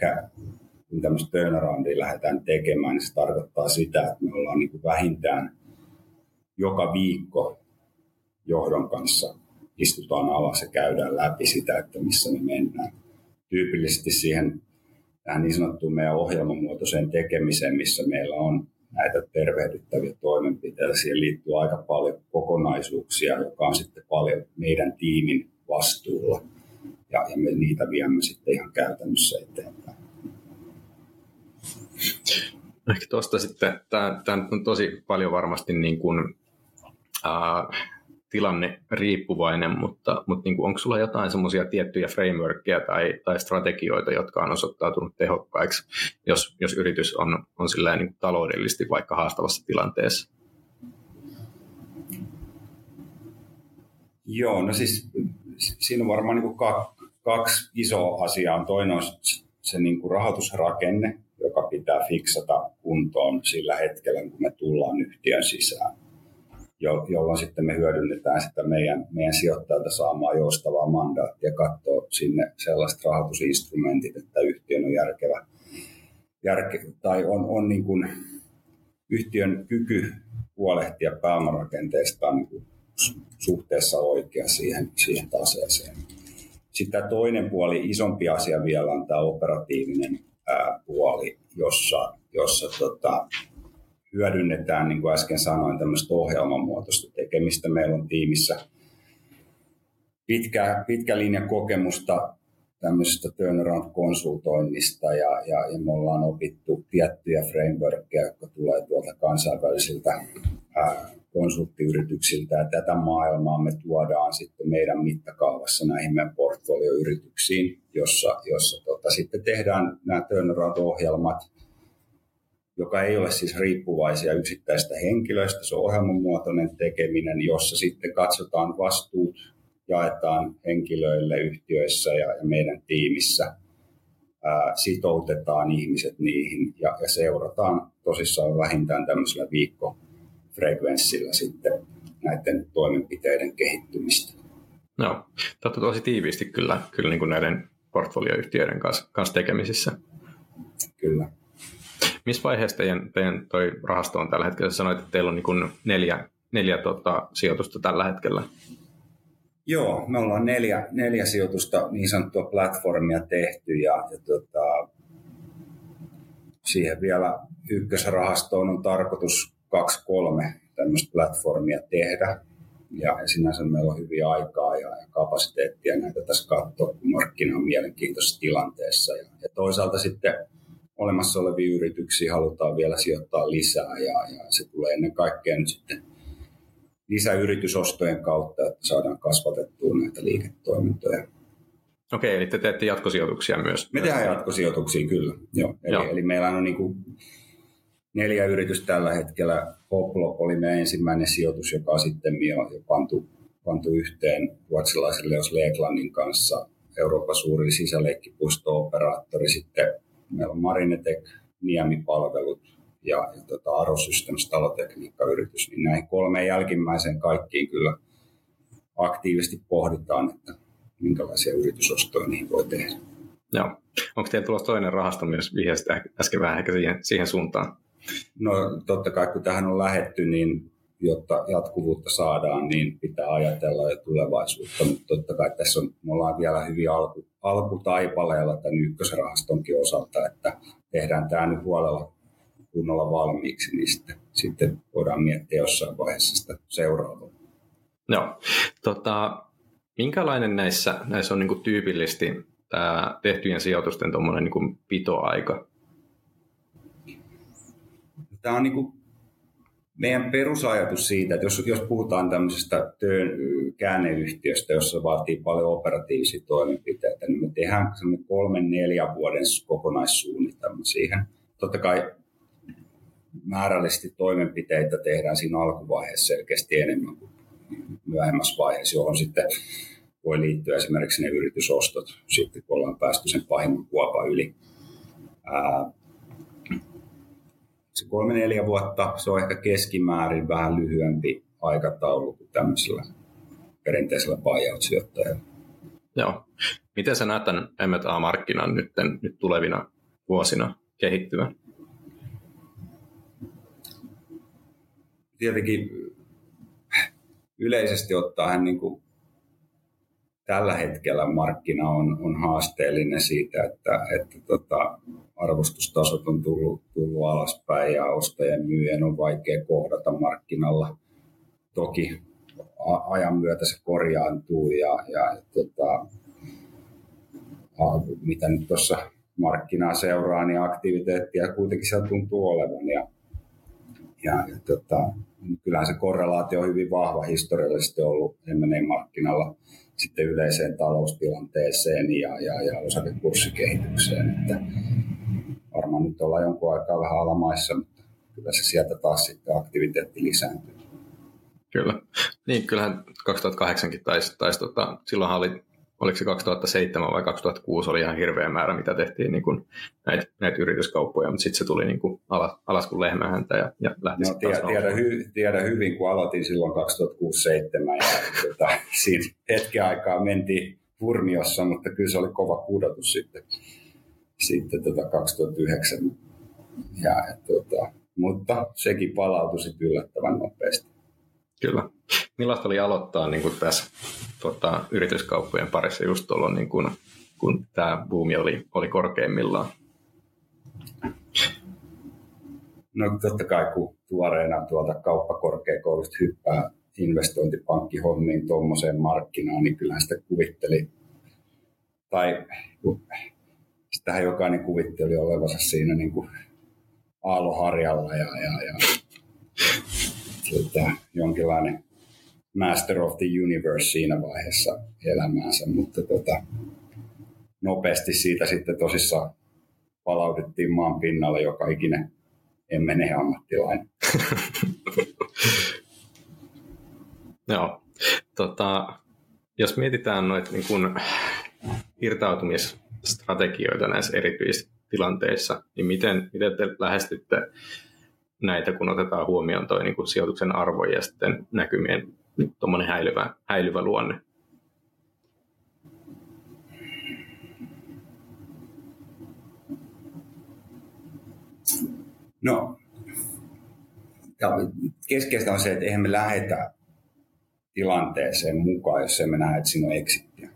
kun tämmöistä turnaroundia lähdetään tekemään, niin se tarkoittaa sitä, että me ollaan niin kuin vähintään joka viikko johdon kanssa istutaan alas ja käydään läpi sitä, että missä me mennään. Tyypillisesti siihen tähän niin sanottuun meidän ohjelmamuotoiseen tekemiseen, missä meillä on näitä tervehdyttäviä toimenpiteitä. Siihen liittyy aika paljon kokonaisuuksia, joka on sitten paljon meidän tiimin vastuulla. Ja, me niitä viemme sitten ihan käytännössä eteenpäin. Ehkä tuosta sitten, tämä, tämä on tosi paljon varmasti niin kuin, äh, tilanne riippuvainen, mutta, mutta niin kuin, onko sulla jotain semmoisia tiettyjä frameworkia tai, tai strategioita, jotka on osoittautunut tehokkaiksi, jos, jos yritys on, on sillä niin taloudellisesti vaikka haastavassa tilanteessa? Joo, no siis siinä on varmaan niin kuin kaksi isoa asiaa. Toinen on se niin kuin rahoitusrakenne, joka pitää fiksata kuntoon sillä hetkellä, kun me tullaan yhtiön sisään jo, jolloin sitten me hyödynnetään sitä meidän, meidän sijoittajalta saamaa joustavaa mandaattia katsoa sinne sellaiset rahoitusinstrumentit, että yhtiön on järkevä, järke, tai on, on niin kuin yhtiön kyky huolehtia pääomarakenteestaan niin kuin suhteessa oikea siihen, siihen taseeseen. Sitten toinen puoli, isompi asia vielä on tämä operatiivinen ää, puoli, jossa, jossa tota, hyödynnetään, niin kuin äsken sanoin, tämmöistä ohjelmamuotoista tekemistä. Meillä on tiimissä pitkä, pitkä linja kokemusta tämmöisestä turnaround-konsultoinnista ja, ja, ja me ollaan opittu tiettyjä frameworkia, jotka tulee tuolta kansainvälisiltä ää, konsulttiyrityksiltä ja tätä maailmaa me tuodaan sitten meidän mittakaavassa näihin meidän portfolioyrityksiin, jossa, jossa tota, sitten tehdään nämä turnaround-ohjelmat – joka ei ole siis riippuvaisia yksittäistä henkilöistä. Se on ohjelmamuotoinen tekeminen, jossa sitten katsotaan vastuut, jaetaan henkilöille yhtiöissä ja, ja meidän tiimissä, ää, sitoutetaan ihmiset niihin ja, ja seurataan tosissaan vähintään tämmöisellä viikkofrekvenssillä sitten näiden toimenpiteiden kehittymistä. No, te tosi tiiviisti kyllä, kyllä niin kuin näiden portfolioyhtiöiden kanssa, kanssa tekemisissä. Kyllä. Missä vaiheessa teidän, teidän toi rahasto on tällä hetkellä? Sanoit, että teillä on niin neljä, neljä tota, sijoitusta tällä hetkellä. Joo, me ollaan neljä, neljä sijoitusta niin sanottua platformia tehty ja, ja tota, siihen vielä ykkösrahastoon on tarkoitus kaksi kolme tämmöistä platformia tehdä. Ja sinänsä meillä on hyvin aikaa ja, kapasiteettia näitä tässä katsoa, kun markkina on mielenkiintoisessa tilanteessa. Ja, ja toisaalta sitten olemassa olevia yrityksiä halutaan vielä sijoittaa lisää ja, ja se tulee ennen kaikkea nyt sitten lisäyritysostojen kautta, että saadaan kasvatettua näitä liiketoimintoja. Okei, eli te teette jatkosijoituksia myös? Me tehdään jatkosijoituksia, kyllä. Joo. Eli, Joo. eli meillä on niin kuin neljä yritystä tällä hetkellä. Hoplop oli meidän ensimmäinen sijoitus, joka sitten on jo pantu, pantu yhteen ruotsalaisen Leos Leklandin kanssa. Euroopan suurin sisäleikkipuisto-operaattori. Sitten meillä on Marinetek, Niemi-palvelut ja, ja tota Aro Systems talotekniikkayritys. Niin näihin kolmeen jälkimmäisen kaikkiin kyllä aktiivisesti pohditaan, että minkälaisia yritysostoja niihin voi tehdä. Joo. Onko teillä tulossa toinen rahasto myös vihjasit äsken vähän ehkä siihen, siihen suuntaan? No totta kai kun tähän on lähetty, niin jotta jatkuvuutta saadaan, niin pitää ajatella jo tulevaisuutta. Mutta totta kai tässä on, me ollaan vielä hyvin alku, alkutaipaleella tämän ykkösrahastonkin osalta, että tehdään tämä nyt huolella kunnolla valmiiksi, niin sitten, sitten voidaan miettiä jossain vaiheessa sitä seuraavaa. Joo. Tota, minkälainen näissä, näissä on niin kuin tyypillisesti tämä tehtyjen sijoitusten niin pitoaika? Tämä on niin kuin meidän perusajatus siitä, että jos, jos puhutaan tämmöisestä työn käänneyhtiöstä, jossa vaatii paljon operatiivisia toimenpiteitä, niin me tehdään semmoinen kolmen, neljän vuoden kokonaissuunnitelma siihen. Totta kai määrällisesti toimenpiteitä tehdään siinä alkuvaiheessa selkeästi enemmän kuin myöhemmässä vaiheessa, johon sitten voi liittyä esimerkiksi ne yritysostot, sitten kun ollaan päästy sen pahimman kuopan yli. Ää, kolme neljä vuotta, se on ehkä keskimäärin vähän lyhyempi aikataulu kuin tämmöisellä perinteisellä buyout-sijoittajalla. Joo. Miten sä näet tämän M&A-markkinan nyt, nyt tulevina vuosina kehittyvän? Tietenkin yleisesti ottaen niin kuin tällä hetkellä markkina on, on haasteellinen siitä, että, että tota, arvostustasot on tullut, tullut alaspäin ja ostajien myyjien on vaikea kohdata markkinalla. Toki ajan myötä se korjaantuu ja, ja tota, mitä nyt tuossa markkinaa seuraa, niin aktiviteettia kuitenkin siellä tuntuu olevan. Ja, ja, ja tota, kyllähän se korrelaatio on hyvin vahva historiallisesti ollut M&A-markkinalla sitten yleiseen taloustilanteeseen ja, ja, ja osakekurssikehitykseen. Että varmaan nyt ollaan jonkun aikaa vähän alamaissa, mutta kyllä se sieltä taas sitten aktiviteetti lisääntyy. Kyllä. Niin, kyllähän 2008 taisi, taisi tota, silloinhan oli oliko se 2007 vai 2006 oli ihan hirveä määrä, mitä tehtiin niin kuin näitä, näitä yrityskauppoja, mutta sitten se tuli niin kuin alas, alas kuin lehmähäntä ja, ja lähti no, tiedä, tiedä, hy, tiedä, hyvin, kun aloitin silloin 2006-2007 ja tota, [LAUGHS] siinä hetken aikaa mentiin Furmiossa, mutta kyllä se oli kova pudotus sitten, sitten tota 2009. Ja, ja, tota, mutta sekin palautui sitten yllättävän nopeasti. Kyllä. Millaista oli aloittaa niin kuin tässä tota, yrityskauppojen parissa just tuolla, niin kuin, kun tämä buumi oli, oli korkeimmillaan? No totta kai, kun tuoreena tuolta kauppakorkeakoulusta hyppää investointipankkihommiin tuommoiseen markkinaan, niin kyllähän sitä kuvitteli, tai sitähän jokainen kuvitteli olevansa siinä niin kuin aalloharjalla ja, ja, ja tota, jonkinlainen Master of the Universe siinä vaiheessa elämäänsä, mutta tota, nopeasti siitä sitten tosissaan palautettiin maan pinnalle joka ikinen mene ammattilainen. [LAUGHS] Joo. Tota, jos mietitään noita niin kun, irtautumisstrategioita näissä erityistilanteissa, niin miten, miten te lähestytte näitä, kun otetaan huomioon toi niin sijoituksen arvo ja sitten näkymien tuommoinen häilyvä, häilyvä luonne. No, keskeistä on se, että eihän me lähetä tilanteeseen mukaan, jos emme näe, että siinä on exittiä.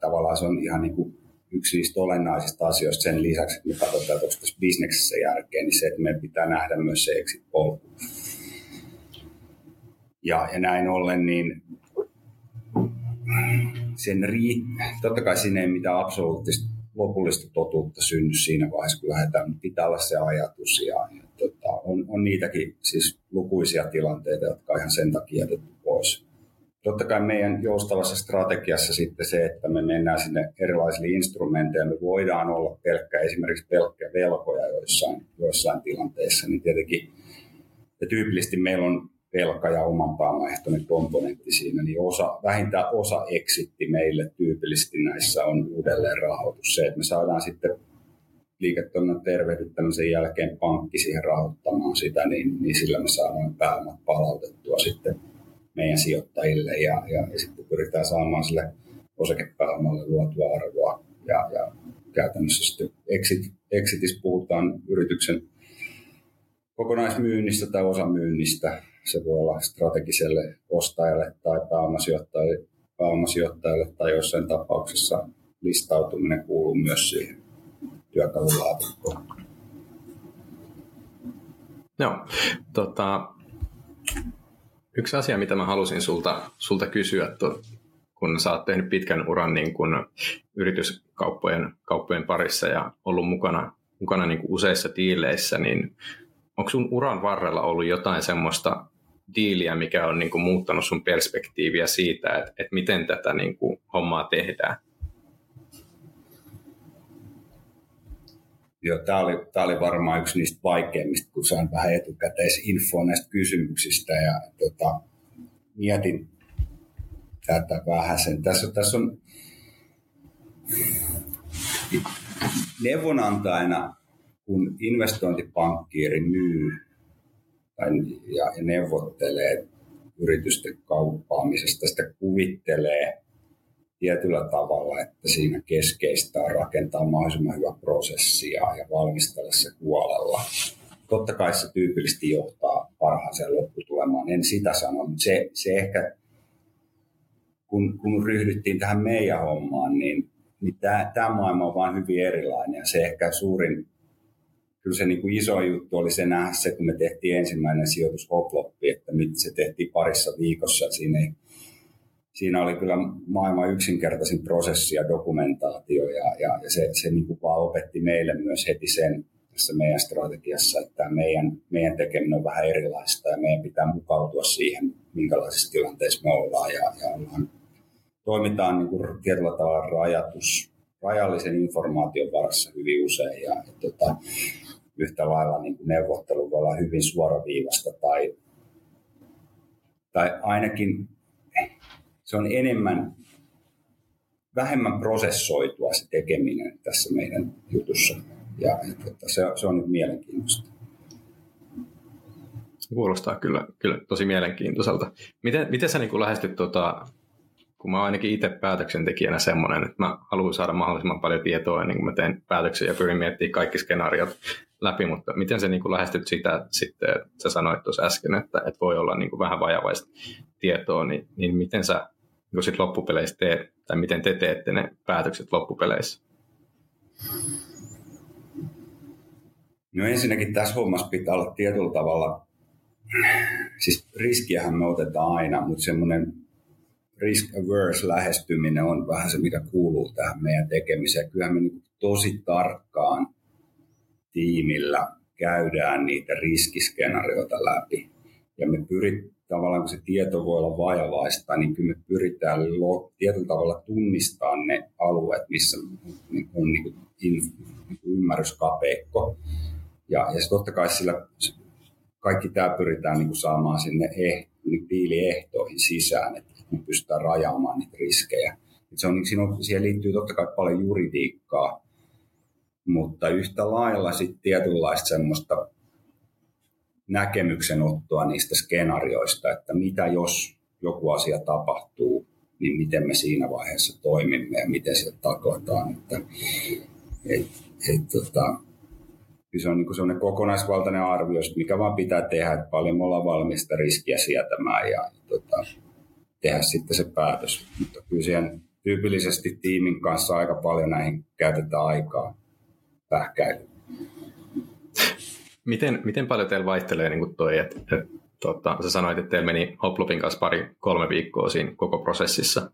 Tavallaan se on ihan niin kuin yksi niistä olennaisista asioista sen lisäksi, että me katsotaan, että onko tässä bisneksessä järkeä, niin se, että meidän pitää nähdä myös se exit-polku. Ja, ja näin ollen, niin sen riit... totta kai siinä ei mitään absoluuttista lopullista totuutta synny siinä vaiheessa, kun lähdetään, pitää olla se ajatus. Ja, ja tota, on, on niitäkin siis lukuisia tilanteita, jotka on ihan sen takia jätetty pois. Totta kai meidän joustavassa strategiassa sitten se, että me mennään sinne erilaisille instrumenteille, me voidaan olla pelkkä, esimerkiksi pelkkä velkoja joissain, joissain tilanteissa, niin tietenkin ja tyypillisesti meillä on velka ja oman pääomaehtoinen komponentti siinä, niin osa, vähintään osa eksitti meille tyypillisesti näissä on uudelleen rahoitus. Se, että me saadaan sitten liiketoiminnan tervehdyttämisen jälkeen pankki siihen rahoittamaan sitä, niin, niin sillä me saadaan pääomat palautettua sitten meidän sijoittajille ja, ja, ja sitten pyritään saamaan sille osakepääomalle luotua arvoa ja, ja käytännössä sitten exit, exitissä puhutaan yrityksen kokonaismyynnistä tai osamyynnistä. Se voi olla strategiselle ostajalle tai pääomasijoittajalle, pääomasijoittajalle tai jossain tapauksessa listautuminen kuuluu myös siihen työkalulaatikkoon. Joo, tota, yksi asia, mitä mä halusin sulta, sulta kysyä, to, kun sä oot tehnyt pitkän uran niin kun yrityskauppojen kauppojen parissa ja ollut mukana, mukana niin useissa diileissä, niin onko sun uran varrella ollut jotain semmoista diiliä, mikä on niin muuttanut sun perspektiiviä siitä, että, että miten tätä niin hommaa tehdään? Joo, tämä oli, tämä oli varmaan yksi niistä vaikeimmista, kun saan vähän etukäteisinfoa näistä kysymyksistä ja tota, mietin tätä vähän sen. Tässä, tässä on neuvonantajana, kun investointipankkiiri myy tai, ja, ja neuvottelee yritysten kauppaamisesta, sitä kuvittelee tietyllä tavalla, että siinä keskeistä on rakentaa mahdollisimman hyvä prosessi ja, valmistella se huolella. Totta kai se tyypillisesti johtaa parhaaseen lopputulemaan, en sitä sano, mutta se, se ehkä, kun, kun ryhdyttiin tähän meidän hommaan, niin, niin tämä, tämä maailma on vain hyvin erilainen ja se ehkä suurin kyllä se niin kuin iso juttu oli se nähdä se, kun me tehtiin ensimmäinen sijoitus Hoploppi, että se tehtiin parissa viikossa. Siinä ei siinä oli kyllä maailman yksinkertaisin prosessi ja dokumentaatio ja, ja, ja se, se niin kuin vaan opetti meille myös heti sen tässä meidän strategiassa, että meidän, meidän tekeminen on vähän erilaista ja meidän pitää mukautua siihen, minkälaisissa tilanteissa me ollaan. Ja, ja ollaan, toimitaan niin kuin tietyllä tavalla rajatus, rajallisen informaation varassa hyvin usein ja, ja tota, yhtä lailla niin kuin neuvottelu voi olla hyvin suoraviivasta tai, tai ainakin se on enemmän, vähemmän prosessoitua se tekeminen tässä meidän jutussa. Ja, ja tota, se, se on nyt mielenkiintoista. Kuulostaa kyllä, kyllä tosi mielenkiintoiselta. Miten, miten sä niin lähestyt, tota, kun mä oon ainakin itse päätöksentekijänä semmoinen, että mä haluan saada mahdollisimman paljon tietoa ennen kuin mä teen päätöksiä ja pyrin miettimään kaikki skenaariot läpi, mutta miten sä niin lähestyt sitä sitten, sä sanoit tuossa äsken, että, että voi olla niin vähän vajavaista tietoa, niin, niin miten sä niin sit loppupeleissä teet, tai miten te teette ne päätökset loppupeleissä? No ensinnäkin tässä hommassa pitää olla tietyllä tavalla, siis riskiähän me otetaan aina, mutta semmoinen risk averse lähestyminen on vähän se, mikä kuuluu tähän meidän tekemiseen. Kyllähän me niin tosi tarkkaan tiimillä käydään niitä riskiskenaarioita läpi. Ja me pyrit, tavallaan kun se tieto voi olla vajavaista, niin kyllä me pyritään tietyllä tavalla tunnistaa ne alueet, missä on niin kuin in, niin kuin ymmärryskapeikko. Ja, ja totta kai sillä kaikki tämä pyritään niin kuin saamaan sinne eh, niin diiliehtoihin sisään, että me pystytään rajaamaan niitä riskejä. Et se on, niin on, siihen liittyy totta kai paljon juridiikkaa, mutta yhtä lailla sitten tietynlaista semmoista näkemyksenottoa niistä skenaarioista, että mitä jos joku asia tapahtuu, niin miten me siinä vaiheessa toimimme ja miten se takotaan. Että, et, et, tota, se on niin sellainen kokonaisvaltainen arvio, mikä vaan pitää tehdä, että paljon me ollaan valmista riskiä sietämään ja tota, tehdä sitten se päätös. Mutta kyllä siihen tyypillisesti tiimin kanssa aika paljon näihin käytetään aikaa pähkäilyyn. Miten, miten paljon teillä vaihtelee niin toi, että, että tota, sä sanoit, että teillä meni Hoplopin kanssa pari, kolme viikkoa siinä koko prosessissa.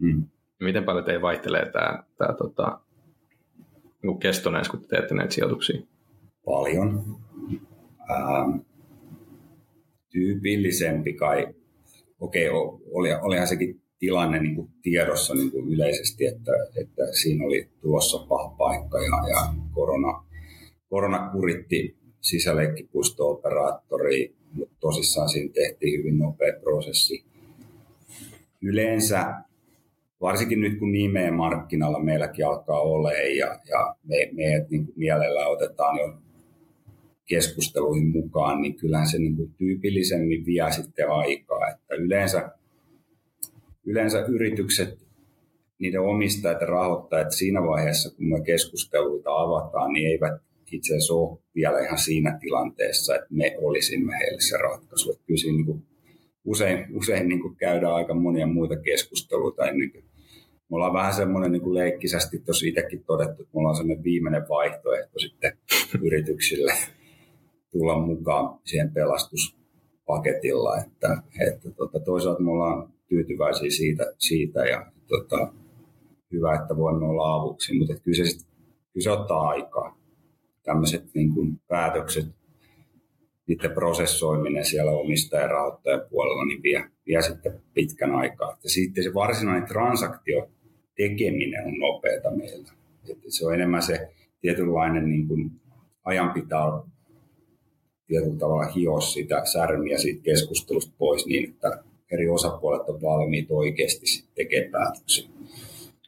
Mm. Miten paljon teillä vaihtelee tämä, tämä tota, niin kesto näissä, kun te teette näitä sijoituksia? Paljon. Ähm, tyypillisempi kai, okei, okay, oli, olihan sekin tilanne niin kuin tiedossa niin kuin yleisesti, että, että siinä oli tulossa paha paikka ja, ja korona, korona kuritti sisäleikkipuisto-operaattori, mutta tosissaan siinä tehtiin hyvin nopea prosessi. Yleensä, varsinkin nyt kun nimeä markkinalla meilläkin alkaa olla ja, ja me, meidät niin kuin mielellä otetaan jo keskusteluihin mukaan, niin kyllähän se niin kuin tyypillisemmin vie sitten aikaa. Että yleensä, yleensä yritykset, niiden omistajat ja rahoittajat siinä vaiheessa, kun me keskusteluita avataan, niin eivät itse asiassa ole vielä ihan siinä tilanteessa, että me olisimme heille se ratkaisu. Että kyllä siinä niin kuin usein, usein niin kuin käydään aika monia muita keskusteluita ennen kuin me ollaan vähän semmoinen niin kuin leikkisästi tuossa itsekin todettu, että me ollaan semmoinen viimeinen vaihtoehto sitten yrityksille tulla mukaan siihen pelastuspaketilla. Että, että tota, toisaalta me ollaan tyytyväisiä siitä, siitä ja tota, hyvä, että voimme olla avuksi, mutta kyllä se, kyllä se ottaa aikaa tämmöiset niin kuin päätökset, niiden prosessoiminen siellä omistajan rahoittajan puolella niin vie, vie sitten pitkän aikaa. Ja sitten se varsinainen transaktio tekeminen on nopeata meillä. Että se on enemmän se tietynlainen niin kuin ajan pitää tietyllä tavalla hioa sitä särmiä siitä keskustelusta pois niin, että eri osapuolet on valmiit oikeasti tekemään päätöksiä.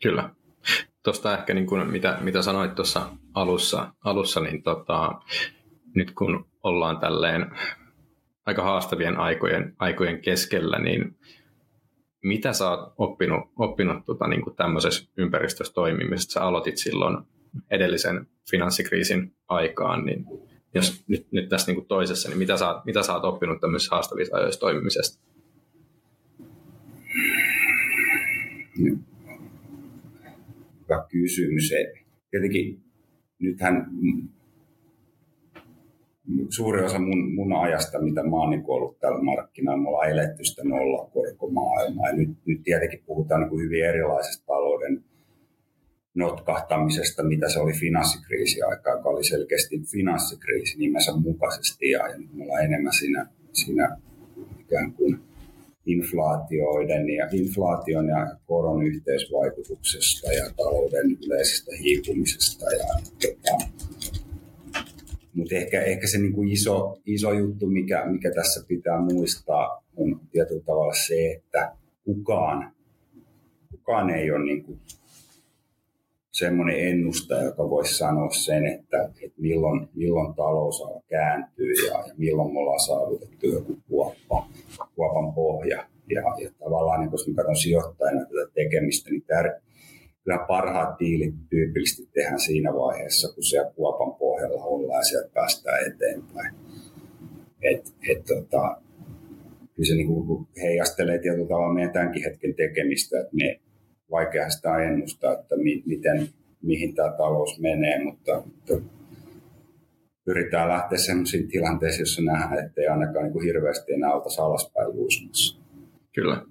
Kyllä tuosta ehkä niin kuin, mitä, mitä sanoit tuossa alussa, alussa niin tota, nyt kun ollaan tälleen aika haastavien aikojen, aikojen keskellä, niin mitä sä oot oppinut, oppinut tota, niin kuin tämmöisessä ympäristössä toimimisesta? Sä aloitit silloin edellisen finanssikriisin aikaan, niin jos nyt, nyt tässä niin kuin toisessa, niin mitä sä, oot, mitä sä oot oppinut tämmöisessä haastavissa ajoissa toimimisesta? Hyvä kysymys. Tietenkin nythän suuri osa mun, mun ajasta, mitä mä oon niin ollut tällä markkinalla, me ollaan eletty sitä nollakorkomaailmaa. Nyt, nyt tietenkin puhutaan niin hyvin erilaisesta talouden notkahtamisesta, mitä se oli finanssikriisi aikaa, joka oli selkeästi finanssikriisi nimensä mukaisesti. Ja, ja me ollaan enemmän siinä, siinä ikään kuin inflaatioiden ja inflaation ja koron yhteisvaikutuksesta ja talouden yleisestä hiipumisesta. Ja, tota, mutta ehkä, ehkä se niinku iso, iso juttu, mikä, mikä tässä pitää muistaa, on tietyllä tavalla se, että kukaan, kukaan ei ole niinku semmoinen ennustaja, joka voisi sanoa sen, että, että milloin, milloin talous kääntyy ja, ja milloin me ollaan saavutettu joku kuoppa, kuopan pohja. Ja, ja tavallaan, niin koska katson sijoittajana tätä tekemistä, niin tär, kyllä parhaat diilit tyypillisesti tehdään siinä vaiheessa, kun siellä kuopan pohjalla ollaan ja sieltä päästään eteenpäin. Et, et, tota, kyllä se niin kuin heijastelee tietyllä tavalla meidän tämänkin hetken tekemistä, että me vaikea sitä ennustaa, että mi, miten, mihin tämä talous menee, mutta, mutta pyritään lähteä sellaisiin tilanteisiin, jossa nähdään, että ei ainakaan niin kuin hirveästi enää oltaisi alaspäin luusumassa. Kyllä.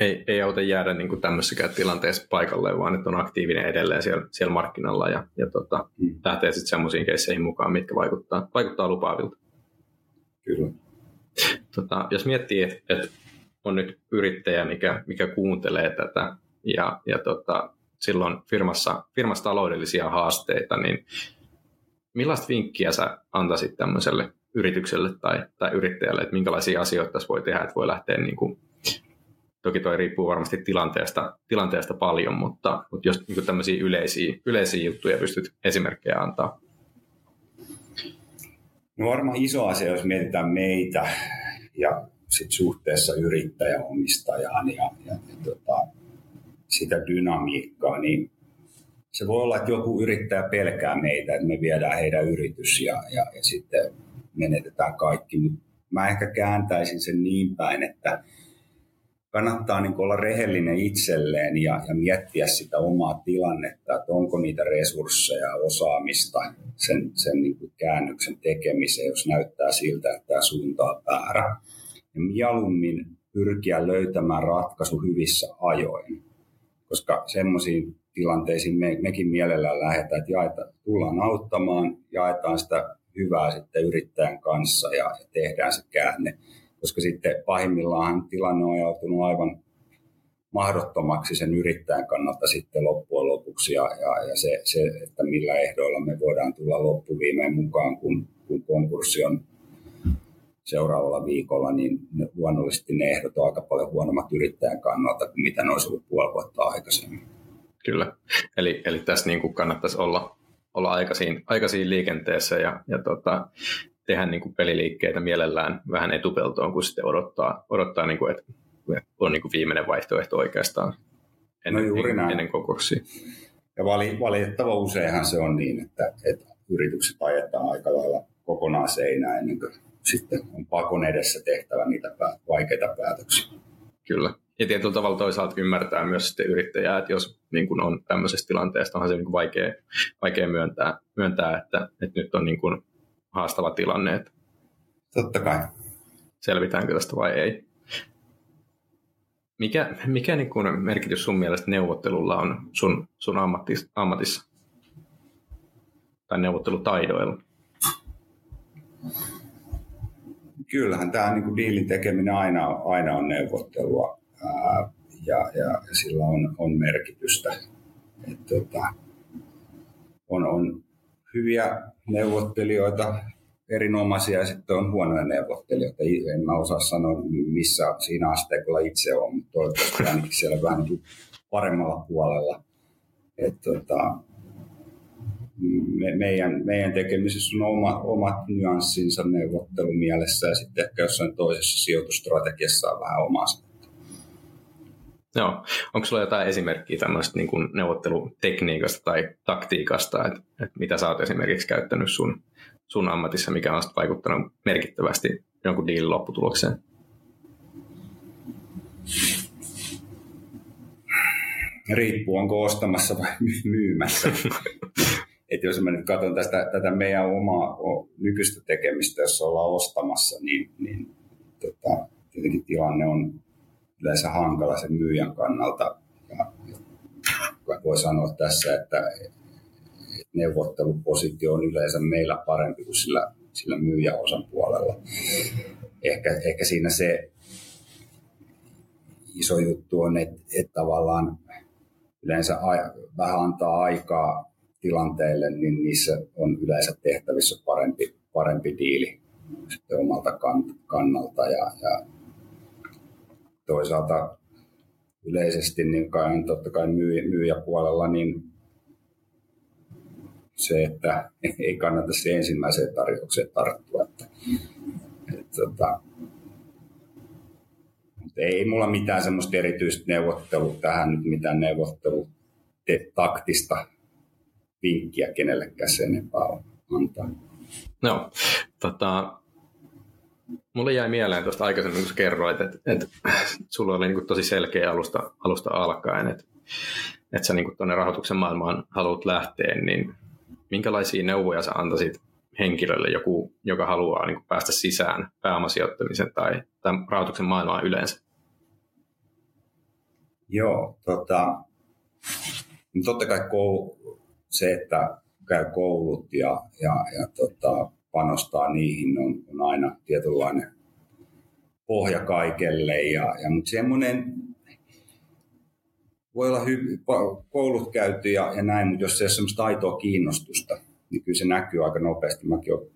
Ei, ei auta jäädä niin kuin tämmöisessäkään tilanteessa paikalle, vaan että on aktiivinen edelleen siellä, siellä markkinalla ja, ja tota, hmm. lähtee sitten semmoisiin keisseihin mukaan, mitkä vaikuttaa, vaikuttaa lupaavilta. Kyllä. Tota, jos miettii, että et on nyt yrittäjä, mikä, mikä kuuntelee tätä ja, ja tota, silloin firmassa, firmassa taloudellisia haasteita, niin millaista vinkkiä sä antaisit tämmöiselle yritykselle tai, tai yrittäjälle, että minkälaisia asioita tässä voi tehdä, että voi lähteä niin kuin, toki toi riippuu varmasti tilanteesta, tilanteesta paljon, mutta, mutta jos niin tämmöisiä yleisiä, yleisiä juttuja pystyt esimerkkejä antaa. No varmaan iso asia, jos mietitään meitä ja sit suhteessa yrittäjäomistajaan ja, ja, ja tota, sitä dynamiikkaa, niin se voi olla, että joku yrittäjä pelkää meitä, että me viedään heidän yritys ja, ja, ja sitten menetetään kaikki. Mutta mä ehkä kääntäisin sen niin päin, että kannattaa niin olla rehellinen itselleen ja, ja miettiä sitä omaa tilannetta, että onko niitä resursseja, osaamista sen, sen niin käännöksen tekemiseen, jos näyttää siltä, että tämä suunta on väärä. Ja mieluummin pyrkiä löytämään ratkaisu hyvissä ajoin, koska semmoisiin tilanteisiin me, mekin mielellään lähdetään, että jaeta, tullaan auttamaan, jaetaan sitä hyvää sitten yrittäjän kanssa ja, ja tehdään se käänne. Koska sitten pahimmillaan tilanne on ajautunut aivan mahdottomaksi sen yrittäjän kannalta sitten loppujen lopuksi ja, ja, ja se, se, että millä ehdoilla me voidaan tulla loppuviimeen mukaan, kun, kun konkurssi on seuraavalla viikolla, niin luonnollisesti ne ehdot on aika paljon huonommat yrittäjän kannalta kuin mitä ne olisi ollut puoli vuotta aikaisemmin. Kyllä, eli, eli tässä niin kuin kannattaisi olla, olla aikaisin, aikaisin liikenteessä ja, ja tota, tehdä niin kuin peliliikkeitä mielellään vähän etupeltoon, kun sitten odottaa, odottaa niin kuin, että on niin kuin viimeinen vaihtoehto oikeastaan ennen, no juuri näin. ennen konkurssia. Ja vali, valitettava useinhan se on niin, että, että yritykset ajetaan aika lailla kokonaan seinään ennen kuin sitten on pakon edessä tehtävä niitä vaikeita päätöksiä. Kyllä. Ja tietyllä tavalla toisaalta ymmärtää myös sitten yrittäjää, että jos niin kuin on tämmöisestä tilanteesta, on se niin vaikea, vaikea myöntää, myöntää että, että nyt on niin kuin haastava tilanne, että Totta kai. Selvitäänkö tästä vai ei. Mikä, mikä niin kuin merkitys sun mielestä neuvottelulla on sun, sun ammattis, ammatissa? Tai neuvottelutaidoilla? Kyllähän tämä niin kuin diilin tekeminen aina, aina on neuvottelua ää, ja, ja sillä on, on merkitystä. Et, tota, on, on hyviä neuvottelijoita, erinomaisia ja sitten on huonoja neuvottelijoita. En mä osaa sanoa, missä siinä asteikolla itse on, mutta toivottavasti ainakin siellä vähän niin paremmalla puolella. Et, tota, me, meidän, meidän tekemisessä on oma, omat nyanssinsa neuvottelumielessä ja sitten ehkä jossain toisessa sijoitustrategiassa on vähän omansa. Joo. Onko sulla jotain esimerkkiä tämmöistä niin kuin neuvottelutekniikasta tai taktiikasta, että, että mitä sä oot esimerkiksi käyttänyt sun, sun ammatissa, mikä on vaikuttanut merkittävästi jonkun dealin lopputulokseen? Riippuu, onko ostamassa vai myymässä. [LAUGHS] Et jos mä nyt katson tästä, tätä meidän omaa nykyistä tekemistä, jos ollaan ostamassa, niin, niin tota, tietenkin tilanne on yleensä hankala sen myyjän kannalta. Ja, voi sanoa tässä, että neuvottelupositio on yleensä meillä parempi kuin sillä, sillä myyjäosan puolella. Ehkä, ehkä siinä se iso juttu on, että, että tavallaan yleensä vähän antaa aikaa tilanteille, niin niissä on yleensä tehtävissä parempi, parempi diili sitten omalta kannalta. Ja, ja toisaalta yleisesti niin kai, totta kai myy, myyjäpuolella niin se, että ei kannata se ensimmäiseen tarjoukseen tarttua. Että, että, tota, että, ei mulla mitään semmoista erityistä neuvottelua tähän mitään neuvottelu taktista vinkkiä kenellekään sen enempää antaa. No, tota, Mulle jäi mieleen tuosta aikaisemmin, kun kerroit, että, että sulla oli niin tosi selkeä alusta, alusta alkaen, että, että sä niin tuonne rahoituksen maailmaan haluat lähteä, niin minkälaisia neuvoja sä antaisit henkilölle, joku, joka haluaa niin päästä sisään pääomasijoittamisen tai, tai rahoituksen maailmaan yleensä? Joo, tota, no totta kai koulu, se, että käy koulut ja, ja, ja tota, panostaa niihin on, on aina tietynlainen pohja kaikelle. Ja, ja, mutta semmoinen voi olla hy- koulut käyty ja, ja näin, mutta jos se ole semmoista aitoa kiinnostusta, niin kyllä se näkyy aika nopeasti. Mäkin olen,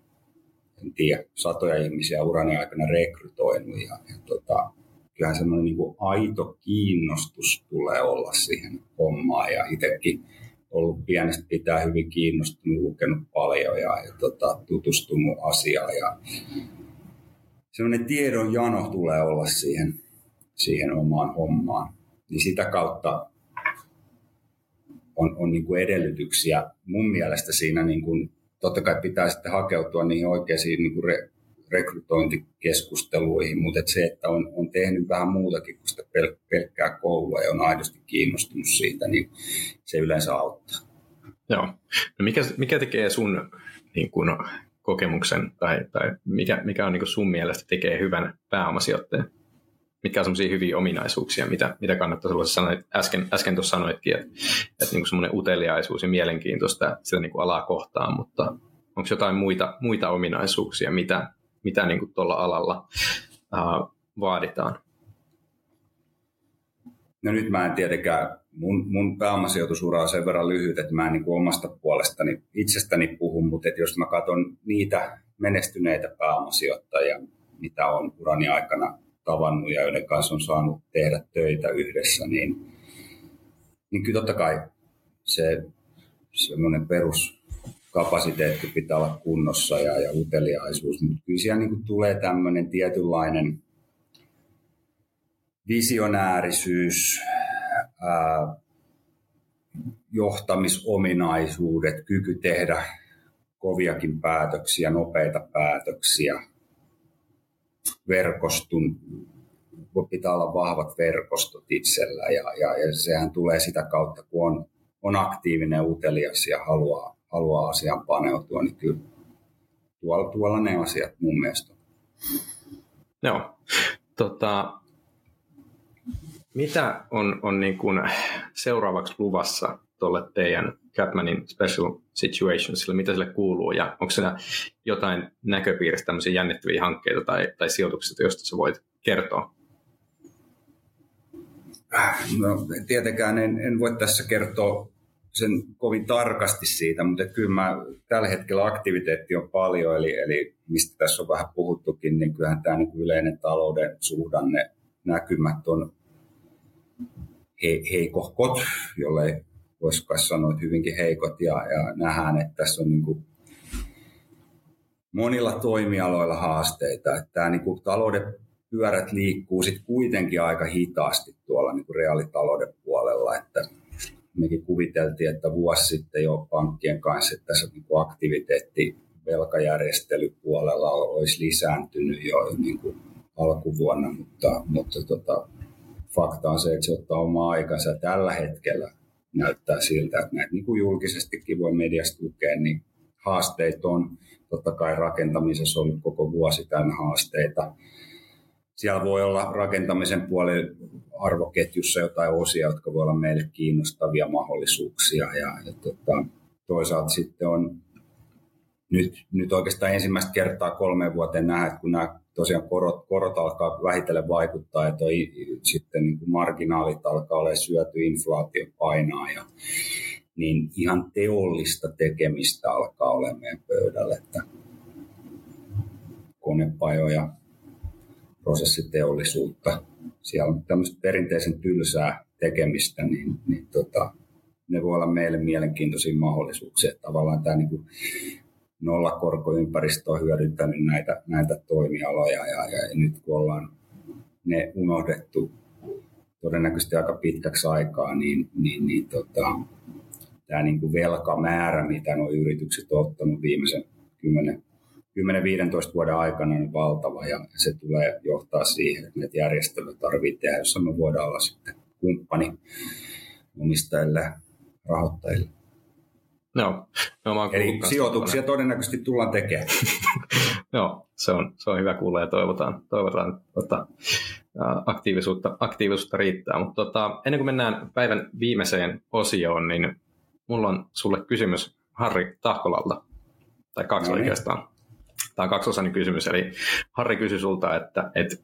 en tiedä, satoja ihmisiä urani aikana rekrytoinut ja, ja tota, kyllähän semmoinen niin aito kiinnostus tulee olla siihen hommaan ja itsekin ollut pienestä pitää hyvin kiinnostunut, lukenut paljon ja, ja tota, tutustunut asiaan. Ja semmoinen tiedon jano tulee olla siihen, siihen omaan hommaan. Niin sitä kautta on, on niin kuin edellytyksiä mun mielestä siinä, niin kuin, totta kai pitää sitten hakeutua niihin oikeisiin niin kuin re, rekrytointikeskusteluihin, mutta et se, että on, on tehnyt vähän muutakin kuin sitä pel- pelkkää koulua ja on aidosti kiinnostunut siitä, niin se yleensä auttaa. Joo. No mikä, mikä tekee sun niin kun, kokemuksen tai, tai mikä, mikä on niin sun mielestä tekee hyvän pääomasijoittajan? Mitkä on sellaisia hyviä ominaisuuksia, mitä, mitä kannattaa olla? Sanoit, äsken, äsken tuossa sanoitkin, että, että niin semmoinen uteliaisuus ja mielenkiintoista sitä niin alaa kohtaan, mutta onko jotain muita, muita ominaisuuksia, mitä, mitä niin tuolla alalla uh, vaaditaan? No nyt mä en tietenkään, mun, mun pääomasijoitusura on sen verran lyhyt, että mä en niin kuin omasta puolestani itsestäni puhu, mutta että jos mä katson niitä menestyneitä pääomasijoittajia, mitä on urani aikana tavannut ja joiden kanssa on saanut tehdä töitä yhdessä, niin, niin kyllä totta kai se semmoinen peruskapasiteetti pitää olla kunnossa ja, ja uteliaisuus, mutta kyllä siellä niin tulee tämmöinen tietynlainen visionäärisyys, ää, johtamisominaisuudet, kyky tehdä koviakin päätöksiä, nopeita päätöksiä, verkostun, pitää olla vahvat verkostot itsellä ja, ja, ja sehän tulee sitä kautta, kun on, on aktiivinen, utelias ja haluaa, haluaa asiaan paneutua, niin kyllä tuolla, tuolla ne asiat mun mielestä Joo. Tota, mitä on, on niin kuin seuraavaksi luvassa tuolle teidän Capmanin Special Situationsille, mitä sille kuuluu ja onko siellä jotain näköpiirissä tämmöisiä jännittäviä hankkeita tai, tai sijoituksia, joista sä voit kertoa? No, tietenkään en, en voi tässä kertoa sen kovin tarkasti siitä, mutta kyllä mä, tällä hetkellä aktiviteetti on paljon, eli, eli mistä tässä on vähän puhuttukin, niin kyllähän tämä niin yleinen talouden suhdanne näkymät on he, heikohkot, jolle voisi sanoa, että hyvinkin heikot, ja, ja nähdään, että tässä on niin kuin monilla toimialoilla haasteita. Että tämä niin kuin talouden pyörät liikkuu sitten kuitenkin aika hitaasti tuolla niin kuin reaalitalouden puolella, että mekin kuviteltiin, että vuosi sitten jo pankkien kanssa, että tässä niin kuin aktiviteetti velkajärjestelypuolella olisi lisääntynyt jo niin kuin alkuvuonna, mutta, mutta tota, fakta on se, että se ottaa omaa aikansa. Tällä hetkellä näyttää siltä, että näitä niin kuin julkisestikin voi mediasta lukea, niin haasteet on. Totta kai rakentamisessa on ollut koko vuosi täynnä haasteita. Siellä voi olla rakentamisen puolella arvoketjussa jotain osia, jotka voi olla meille kiinnostavia mahdollisuuksia. Ja, ja tota, toisaalta sitten on nyt, nyt oikeastaan ensimmäistä kertaa kolme vuoteen nähdä, että kun nämä tosiaan korot, korot alkaa vähitellen vaikuttaa ja toi, sitten niin kuin marginaalit alkaa olla syöty, inflaatio painaa ja niin ihan teollista tekemistä alkaa meidän pöydällä, että konepajoja, prosessiteollisuutta, siellä on tämmöistä perinteisen tylsää tekemistä, niin, niin tota, ne voi olla meille mielenkiintoisia mahdollisuuksia. Tavallaan tämä niin kuin nollakorkoympäristö on hyödyntänyt näitä, näitä toimialoja ja, ja nyt kun ollaan ne unohdettu todennäköisesti aika pitkäksi aikaa, niin, niin, niin tota, tämä niin kuin velkamäärä, mitä nuo yritykset ovat ottanut viimeisen 10-15 vuoden aikana on valtava ja se tulee johtaa siihen, että näitä järjestelyjä tarvitsee tehdä, jossa me voidaan olla sitten kumppani omistajille, rahoittajille. No, no Eli sijoituksia todennäköisesti tullaan tekemään. [LAUGHS] Joo, se on, se on hyvä kuulla ja toivotaan, toivotaan että tota, aktiivisuutta, aktiivisuutta riittää. Mutta tota, ennen kuin mennään päivän viimeiseen osioon, niin mulla on sulle kysymys Harri Tahkolalta, tai kaksi no niin. oikeastaan. Tämä on kaksiosainen kysymys, eli Harri kysyi sulta, että, että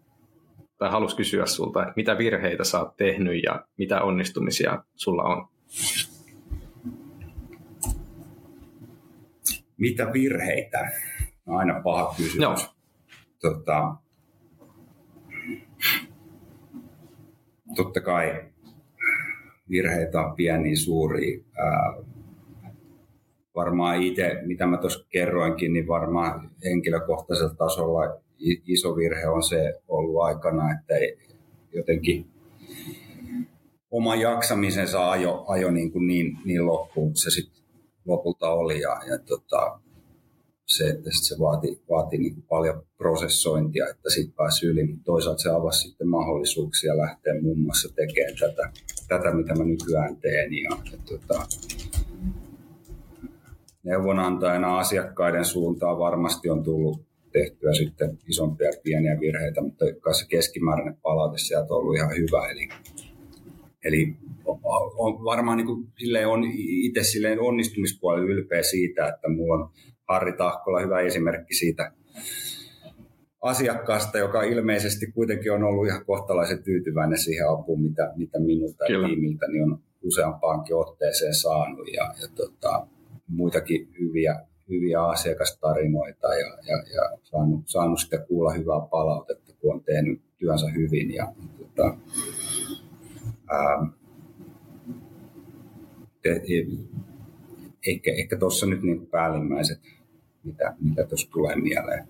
tai halusi kysyä sulta, että mitä virheitä sä oot tehnyt ja mitä onnistumisia sulla on? Mitä virheitä? Aina paha kysymys. Joo. Tota, totta kai virheitä on pieniä, suuria. Ää, varmaan itse, mitä mä tuossa kerroinkin, niin varmaan henkilökohtaisella tasolla iso virhe on se ollut aikana, että jotenkin oma jaksamisensa ajo, ajo niin, kuin niin, niin loppuun, se sitten lopulta oli. Ja, ja tota, se, että sit se vaati, vaati niin paljon prosessointia, että sitten pääsi yli, mutta toisaalta se avasi sitten mahdollisuuksia lähteä muun muassa tekemään tätä, tätä mitä mä nykyään teen. Ja, ja tota, neuvonantajana asiakkaiden suuntaan varmasti on tullut tehtyä sitten isompia pieniä virheitä, mutta se keskimääräinen palaute sieltä on ollut ihan hyvä. Eli, eli on varmaan niin kuin, silleen on itse silleen onnistumispuolella ylpeä siitä, että mulla on Harri Tahkola hyvä esimerkki siitä asiakkaasta, joka ilmeisesti kuitenkin on ollut ihan kohtalaisen tyytyväinen siihen apuun, mitä, mitä minulta ja tiimiltä niin on useampaankin otteeseen saanut. Ja, ja tota, muitakin hyviä, hyviä asiakastarinoita ja, ja, ja saanut, saanut sitten kuulla hyvää palautetta, kun on tehnyt työnsä hyvin. Ja, tota, ää, te, ehkä, ehkä tuossa nyt niin päällimmäiset, mitä, mitä tulee mieleen.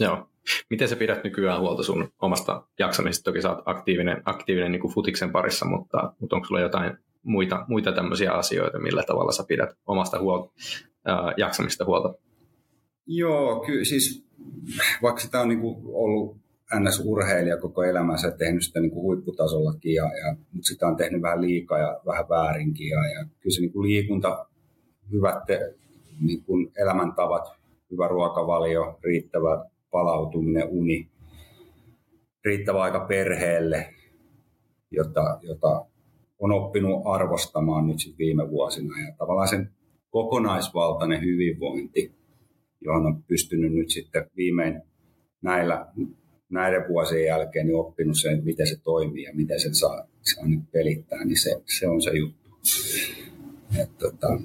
Joo. Miten sä pidät nykyään huolta sun omasta jaksamisesta? Toki sä oot aktiivinen, aktiivinen niin kuin futiksen parissa, mutta, mutta onko sulla jotain muita, muita tämmöisiä asioita, millä tavalla sä pidät omasta huolta, ää, jaksamista huolta? Joo, kyllä siis vaikka sitä on niin kuin ollut NS-urheilija koko elämänsä tehnyt sitä niin kuin huipputasollakin, ja, ja, mutta sitä on tehnyt vähän liikaa ja vähän väärinkin. Ja, ja kyllä se niin kuin liikunta, hyvät te, niin kuin elämäntavat, hyvä ruokavalio, riittävä palautuminen, uni, riittävä aika perheelle, jota, jota on oppinut arvostamaan nyt sit viime vuosina. Ja tavallaan sen kokonaisvaltainen hyvinvointi, johon on pystynyt nyt sitten viimein näillä, näiden vuosien jälkeen niin oppinut sen, miten se toimii ja miten sen saa, saa nyt pelittää, niin se, se on se juttu. Et, tota,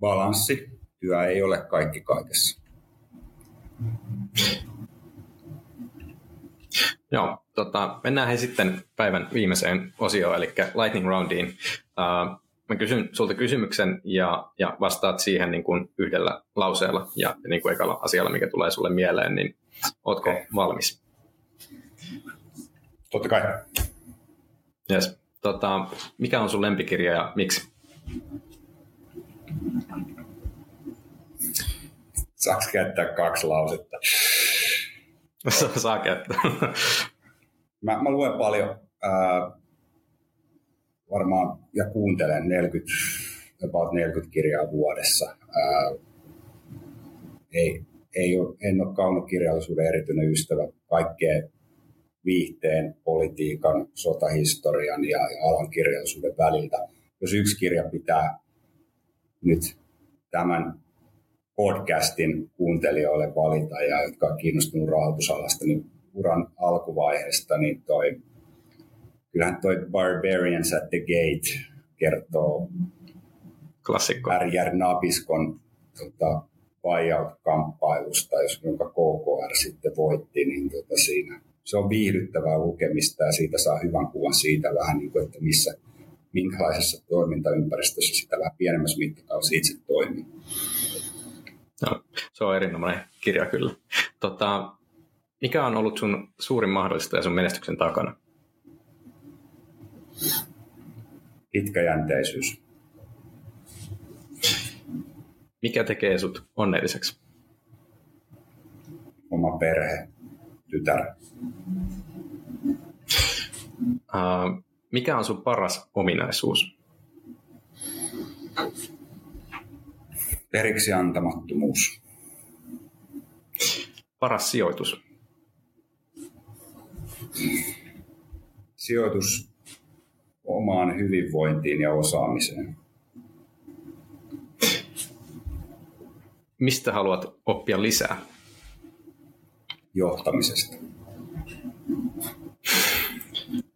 balanssi, työ ei ole kaikki kaikessa. Joo, tota, mennään he sitten päivän viimeiseen osioon, eli Lightning Roundiin. Uh, mä kysyn sulta kysymyksen ja, ja vastaat siihen niin kuin yhdellä lauseella ja niin kuin ekalla asialla, mikä tulee sulle mieleen, niin ootko okay. valmis? Totta kai. Yes. Tota, mikä on sun lempikirja ja miksi? Saaks käyttää kaksi lausetta? Saa käyttää. mä, mä luen paljon ää, varmaan ja kuuntelen 40, about 40 kirjaa vuodessa. Ää, ei, ei ole, en ole kaunokirjallisuuden erityinen ystävä. Kaikkea viihteen, politiikan, sotahistorian ja, ja alan kirjallisuuden väliltä. Jos yksi kirja pitää nyt tämän podcastin kuuntelijoille valita ja jotka on kiinnostunut rahoitusalasta, niin uran alkuvaiheesta, niin toi, kyllähän toi Barbarians at the Gate kertoo Klassikko. R.J. Nabiskon tota, buyout-kamppailusta, jos, jonka KKR sitten voitti, niin tota siinä se on viihdyttävää lukemista ja siitä saa hyvän kuvan siitä vähän niin kuin, että missä, minkälaisessa toimintaympäristössä sitä vähän pienemmässä mittakaavassa itse toimii. No, se on erinomainen kirja kyllä. Tota, mikä on ollut sun suurin mahdollistaja sun menestyksen takana? Pitkäjänteisyys. Mikä tekee sut onnelliseksi? Oma perhe, tytär. Uh, mikä on sun paras ominaisuus? Periksi antamattomuus. Paras sijoitus? Sijoitus omaan hyvinvointiin ja osaamiseen. Mistä haluat oppia lisää? Johtamisesta.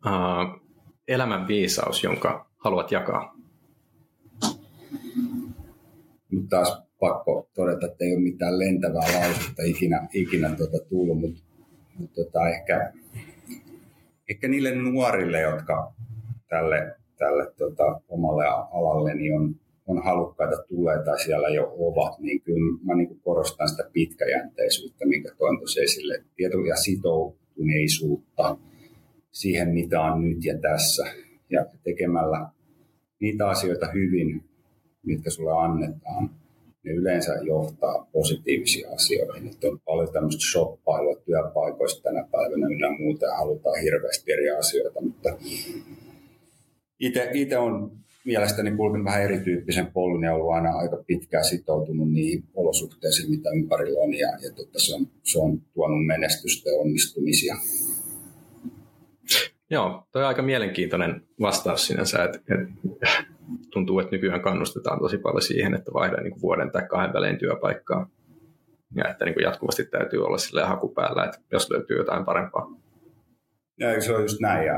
Uh, elämän viisaus, jonka haluat jakaa? Nyt taas pakko todeta, että ei ole mitään lentävää lausetta ikinä, ikinä tuota tullut, mutta, mutta tota, ehkä, ehkä niille nuorille, jotka tälle, tälle tota, omalle alalle niin on, on halukkaita tulee tai siellä jo ovat, niin kyllä mä niin korostan sitä pitkäjänteisyyttä, minkä toin tuossa esille. Tieto- ja sitoutuneisuutta siihen, mitä on nyt ja tässä. Ja tekemällä niitä asioita hyvin, mitkä sulle annetaan, ne yleensä johtaa positiivisiin asioihin. Että on paljon tämmöistä shoppailua työpaikoista tänä päivänä ynnä muuta ja halutaan hirveästi eri asioita, mutta itse on mielestäni kulkenut vähän erityyppisen polun ja ollut aina aika pitkään sitoutunut niihin olosuhteisiin, mitä ympärillä on ja, ja totta, se, on, se on tuonut menestystä ja onnistumisia. Joo, toi on aika mielenkiintoinen vastaus sinänsä, että, että tuntuu, että nykyään kannustetaan tosi paljon siihen, että vaihdaa niin vuoden tai kahden välein työpaikkaa. Ja että niin kuin jatkuvasti täytyy olla sille haku päällä, että jos löytyy jotain parempaa. Ja se on just näin. Ja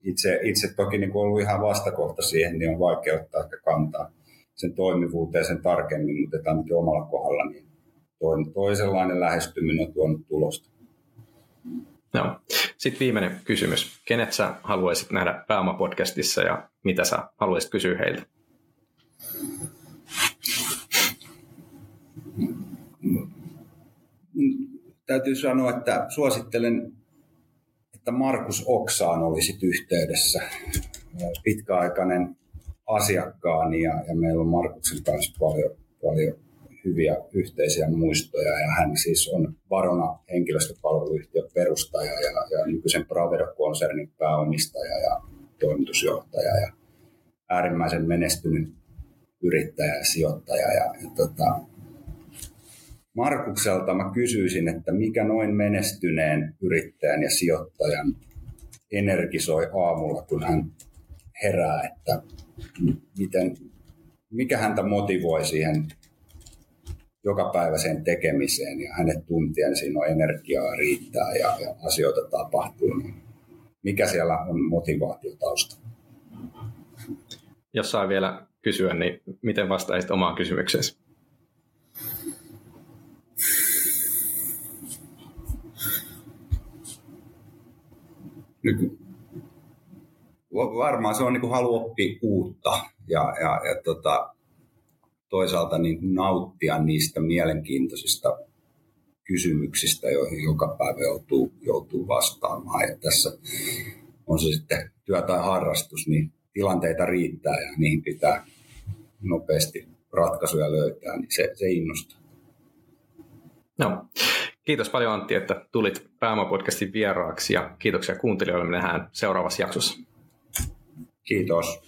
itse, itse toki niin kuin ollut ihan vastakohta siihen, niin on vaikea ottaa kantaa sen toimivuuteen sen tarkemmin, mutta ainakin omalla kohdalla niin toisenlainen lähestyminen on tuonut tulosta. Joo. Sitten viimeinen kysymys. Kenet sä haluaisit nähdä Pääoma-podcastissa ja mitä sä haluaisit kysyä heiltä? Täytyy sanoa, että suosittelen, että Markus Oksaan olisit yhteydessä. Pitkäaikainen asiakkaani ja, ja meillä on Markuksen kanssa paljon, paljon hyviä yhteisiä muistoja ja hän siis on Varona henkilöstöpalveluyhtiön perustaja ja, ja nykyisen Bravedo-konsernin pääomistaja ja toimitusjohtaja ja äärimmäisen menestynyt yrittäjä ja sijoittaja. Ja, ja tota, Markukselta mä kysyisin, että mikä noin menestyneen yrittäjän ja sijoittajan energisoi aamulla, kun hän herää, että miten, mikä häntä motivoi siihen jokapäiväiseen tekemiseen ja hänet tuntien siinä on energiaa riittää ja, ja asioita tapahtuu, niin mikä siellä on motivaatio taustalla? Jos saa vielä kysyä, niin miten vastaisit omaan kysymykseesi? Nyt, varmaan se on niin kuin halu oppia uutta ja, ja, ja tota, toisaalta niin kuin nauttia niistä mielenkiintoisista kysymyksistä, joihin joka päivä joutuu, joutuu vastaamaan. Ja tässä on se sitten työ tai harrastus, niin tilanteita riittää ja niihin pitää nopeasti ratkaisuja löytää, niin se, se innostaa. No. Kiitos paljon Antti, että tulit Pääoma-podcastin vieraaksi ja kiitoksia kuuntelijoille. Me nähdään seuraavassa jaksossa. Kiitos.